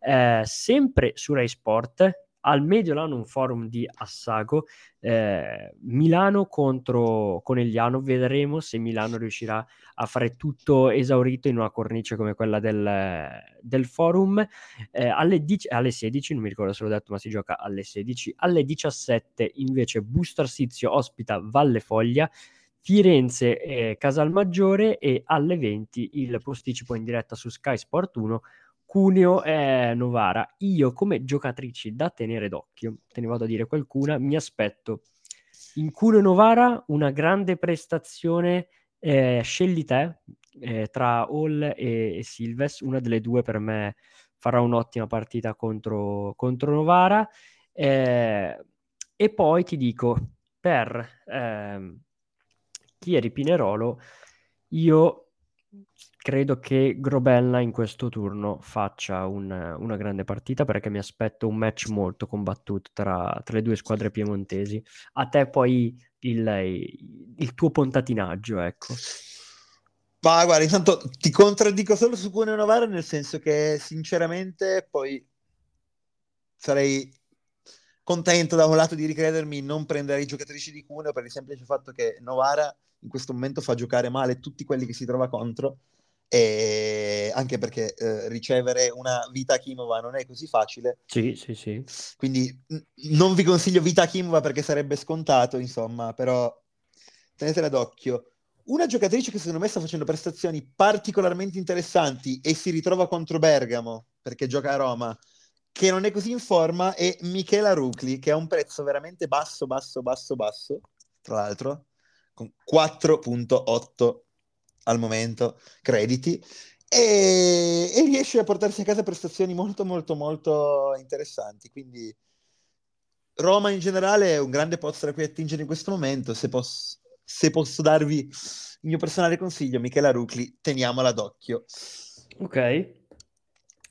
Eh, sempre su Rai Sport al Mediolanum Forum di Assago, eh, Milano contro Conegliano, vedremo se Milano riuscirà a fare tutto esaurito in una cornice come quella del, del forum. Eh, alle, dic- alle 16, non mi ricordo se l'ho detto, ma si gioca alle 16. Alle 17 invece Busto Arsizio ospita Valle Foglia. Firenze e Casalmaggiore e alle 20 il posticipo in diretta su Sky Sport 1 Cuneo e Novara. Io come giocatrici da tenere d'occhio, te ne vado a dire qualcuna, mi aspetto in Cuneo Novara una grande prestazione, eh, scegli te, eh, tra Hall e, e, Silves, una delle due per me farà un'ottima partita contro, contro Novara. Eh, e poi ti dico, per eh, Chieri Pinerolo, io credo che Grobella in questo turno faccia un, una grande partita perché mi aspetto un match molto combattuto tra, tra le due squadre piemontesi. A te poi il, il tuo pontatinaggio, ecco. Ma guarda, intanto ti contraddico solo su Cuneo Novara nel senso che sinceramente poi sarei contento da un lato di ricredermi non prendere i giocatrici di Cuneo per il semplice fatto che Novara in questo momento fa giocare male tutti quelli che si trova contro e anche perché eh, ricevere una Vita Kimova non è così facile. Sì, sì, sì. Quindi n- non vi consiglio Vita Kimova perché sarebbe scontato, insomma, però tenetela d'occhio. Una giocatrice che secondo me sta facendo prestazioni particolarmente interessanti e si ritrova contro Bergamo perché gioca a Roma, che non è così in forma, è Michela Rucli, che ha un prezzo veramente basso, basso, basso, basso, tra l'altro, con 4.8 al momento crediti e, e, riesce a portarsi a casa prestazioni molto molto molto interessanti. Quindi Roma in generale è un grande posto da cui attingere in questo momento. Se posso, se posso darvi il mio personale consiglio Michela Rucli teniamola d'occhio. Ok.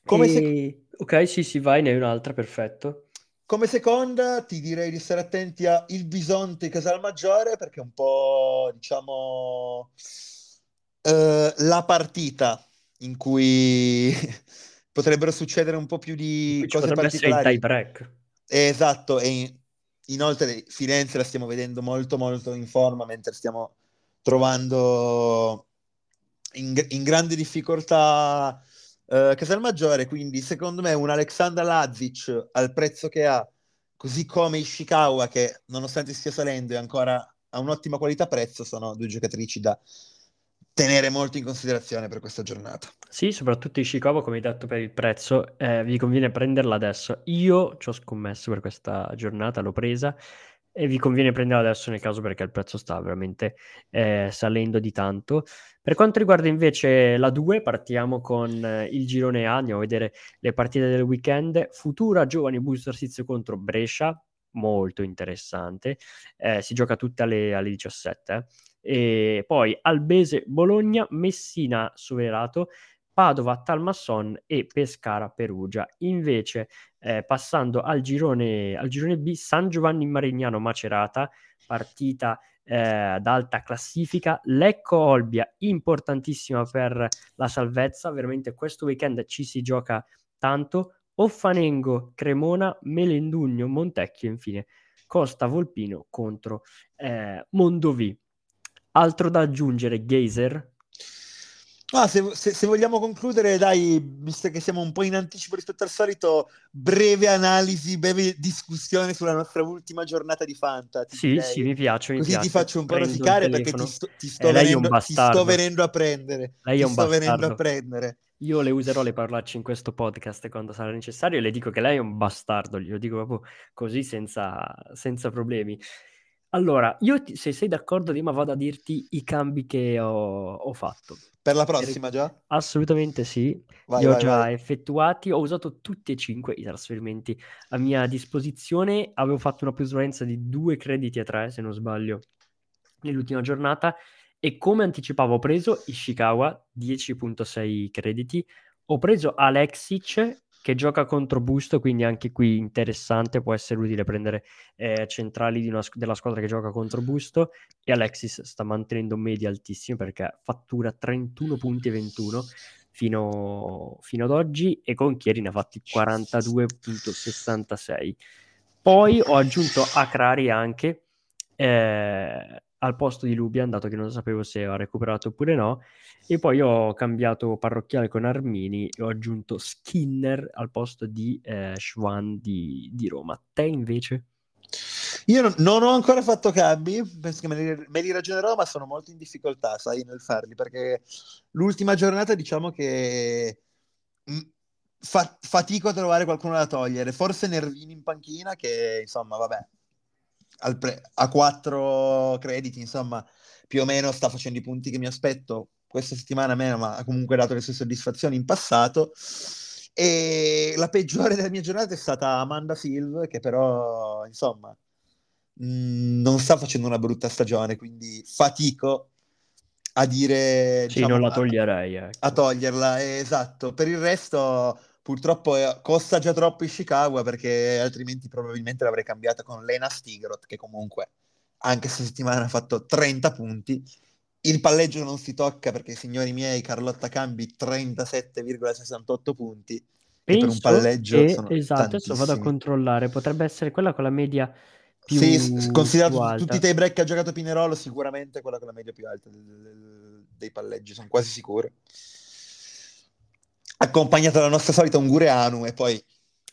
Come e... se... ok sì sì vai ne hai un'altra perfetto. Come seconda ti direi di stare attenti a Il Bisonte Casalmaggiore perché è un po' diciamo eh, la partita in cui (laughs) potrebbero succedere un po' più di Qui cose particolari. tie break. Esatto, e in, inoltre Firenze la stiamo vedendo molto molto in forma mentre stiamo trovando in, in grande difficoltà uh, Casalmaggiore, quindi secondo me un Alexander Lazic al prezzo che ha, così come Ishikawa che nonostante stia salendo è ancora a un'ottima qualità prezzo, sono due giocatrici da tenere molto in considerazione per questa giornata. Sì, soprattutto Ishikawa, come hai detto, per il prezzo, eh, vi conviene prenderla adesso. Io ci ho scommesso per questa giornata, l'ho presa e vi conviene prenderla adesso nel caso perché il prezzo sta veramente eh, salendo di tanto. Per quanto riguarda invece la 2, partiamo con eh, il girone A, andiamo a vedere le partite del weekend. Futura Giovani Booster Sizio contro Brescia, molto interessante. Eh, si gioca tutte alle, alle 17. E poi Albese Bologna, Messina Soverato, Padova Talmasson e Pescara Perugia. Invece, eh, passando al girone, al girone B, San Giovanni Marignano Macerata, partita eh, d'alta classifica, Lecco Olbia, importantissima per la salvezza, veramente questo weekend ci si gioca tanto, Offanengo, Cremona, Melendugno, Montecchio, infine Costa Volpino contro eh, Mondovì. Altro da aggiungere, Geyser? Ah, se, se, se, vogliamo concludere, dai, visto che siamo un po' in anticipo rispetto al solito, breve analisi, breve discussione sulla nostra ultima giornata di Fanta. Sì, direi. sì, mi piace. Mi Così piace. ti faccio un po' rosicare perché ti sto, ti, sto eh, venendo, ti sto, venendo, a prendere. Lei è un sto venendo a prendere. Io le userò le parolacce in questo podcast quando sarà necessario e le dico che lei è un bastardo, glielo dico proprio così senza, senza problemi. Allora, io ti- se sei d'accordo, Dima, vado a dirti i cambi che ho, ho fatto. Per la prossima già? Assolutamente sì, Vai, li ho vai, già vai. effettuati, ho usato tutti e cinque i trasferimenti a mia disposizione, avevo fatto una plusvalenza di due crediti a tre, se non sbaglio, nell'ultima giornata e come anticipavo ho preso Ishikawa 10.6 crediti, ho preso Alexic che gioca contro Busto, quindi anche qui interessante, può essere utile prendere eh, centrali una, della squadra che gioca contro Busto e Alexis sta mantenendo medie altissime perché fattura 31 punti e 21 fino, fino ad oggi e con Chieri ne ha fatti 42.66. Poi ho aggiunto Akrari anche eh, al posto di Lubian, dato che non sapevo se ha recuperato oppure no, e poi ho cambiato parrocchiale con Armini e ho aggiunto Skinner al posto di eh, Schwan di, di Roma. Te invece? Io non, non, ho ancora fatto cambi, penso che me li, me li, ragionerò, ma sono molto in difficoltà, sai, nel farli, perché l'ultima giornata diciamo che mm, fa, fatico a trovare qualcuno da togliere, forse Nervini in panchina che, insomma, vabbè, pre- a quattro crediti, insomma, più o meno sta facendo i punti che mi aspetto questa settimana meno, ma ha comunque dato le sue soddisfazioni in passato. E la peggiore della mia giornata è stata Amanda Silv, che però, insomma, mh, mm, non sta facendo una brutta stagione, quindi fatico a dire... Sì, diciamo, non la toglierei. Ecco. A toglierla, esatto. Per il resto, purtroppo eh, costa già troppo Ishikawa, perché altrimenti probabilmente l'avrei cambiata con Lena Stigroth, che comunque anche questa settimana ha fatto 30 punti il palleggio non si tocca perché, signori miei, Carlotta Cambi 37,68 punti. Penso per un palleggio che, sono esatto, adesso vado a controllare, potrebbe essere quella con la media più Sì, considerato tutti i tie break che ha giocato Pinerolo, sicuramente quella con la media più alta dei palleggi, sono quasi sicuro. Accompagnata dalla nostra solita Ungureanu e poi...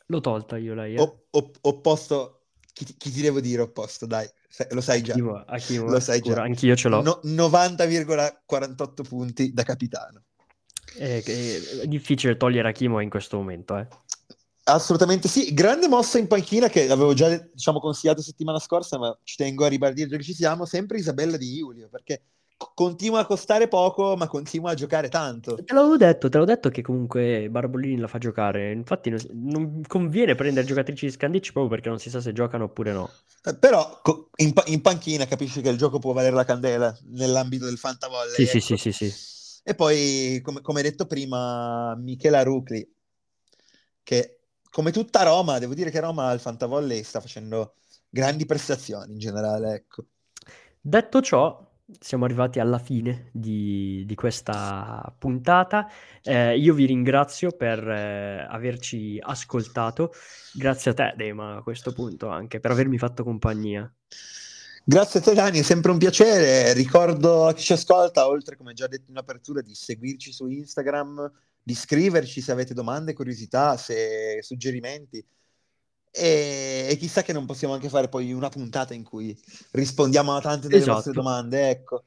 L'ho tolta io lei. Eh. Ho, ho, ho posto... Chi, chi, ti devo dire opposto, dai lo sai già. Achimo, Achimo, lo sai già. Anch'io ce l'ho. No, 90,48 punti da capitano. È, è, difficile togliere Achimo in questo momento, eh. Assolutamente sì, grande mossa in panchina che avevo già diciamo, consigliato settimana scorsa, ma ci tengo a ribadire che ci siamo, sempre Isabella di Giulio, perché continua a costare poco, ma continua a giocare tanto. Te l'avevo detto, te l'avevo detto che comunque Barbolini la fa giocare. Infatti, non, non conviene prendere giocatrici di Scandicci proprio perché non si sa se giocano oppure no. Eh, però in, in, panchina capisci che il gioco può valere la candela nell'ambito del fantavolley. Sì, ecco. sì, sì, sì, sì. E poi, come, come detto prima, Michela Rucli, che come tutta Roma, devo dire che Roma al fantavolley sta facendo grandi prestazioni in generale, ecco. Detto ciò, siamo arrivati alla fine di, di questa puntata. Eh, io vi ringrazio per eh, averci ascoltato. Grazie a te, Dema, a questo punto anche per avermi fatto compagnia. Grazie a te, Dani, è sempre un piacere. Ricordo a chi ci ascolta, oltre come già detto in apertura, di seguirci su Instagram, di scriverci se avete domande, curiosità, se suggerimenti e, e, chissà che non possiamo anche fare poi una puntata in cui rispondiamo a tante delle esatto. vostre domande, ecco.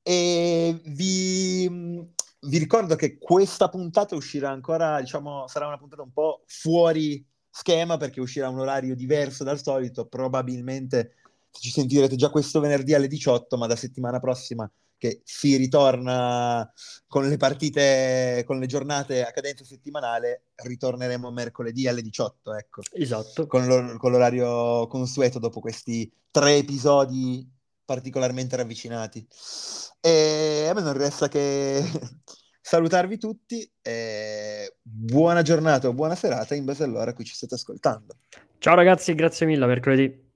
E vi, vi, ricordo che questa puntata uscirà ancora, diciamo, sarà una puntata un po' fuori schema perché uscirà un orario diverso dal solito, probabilmente ci sentirete già questo venerdì alle 18, ma da settimana prossima che si ritorna con le partite, con le giornate a cadenza settimanale, ritorneremo mercoledì alle 18, ecco. Esatto. Con, l'or- con l'orario consueto dopo questi tre episodi particolarmente ravvicinati. E a me non resta che (laughs) salutarvi tutti buona giornata o buona serata in base all'ora a cui ci state ascoltando. Ciao ragazzi, grazie mille, mercoledì.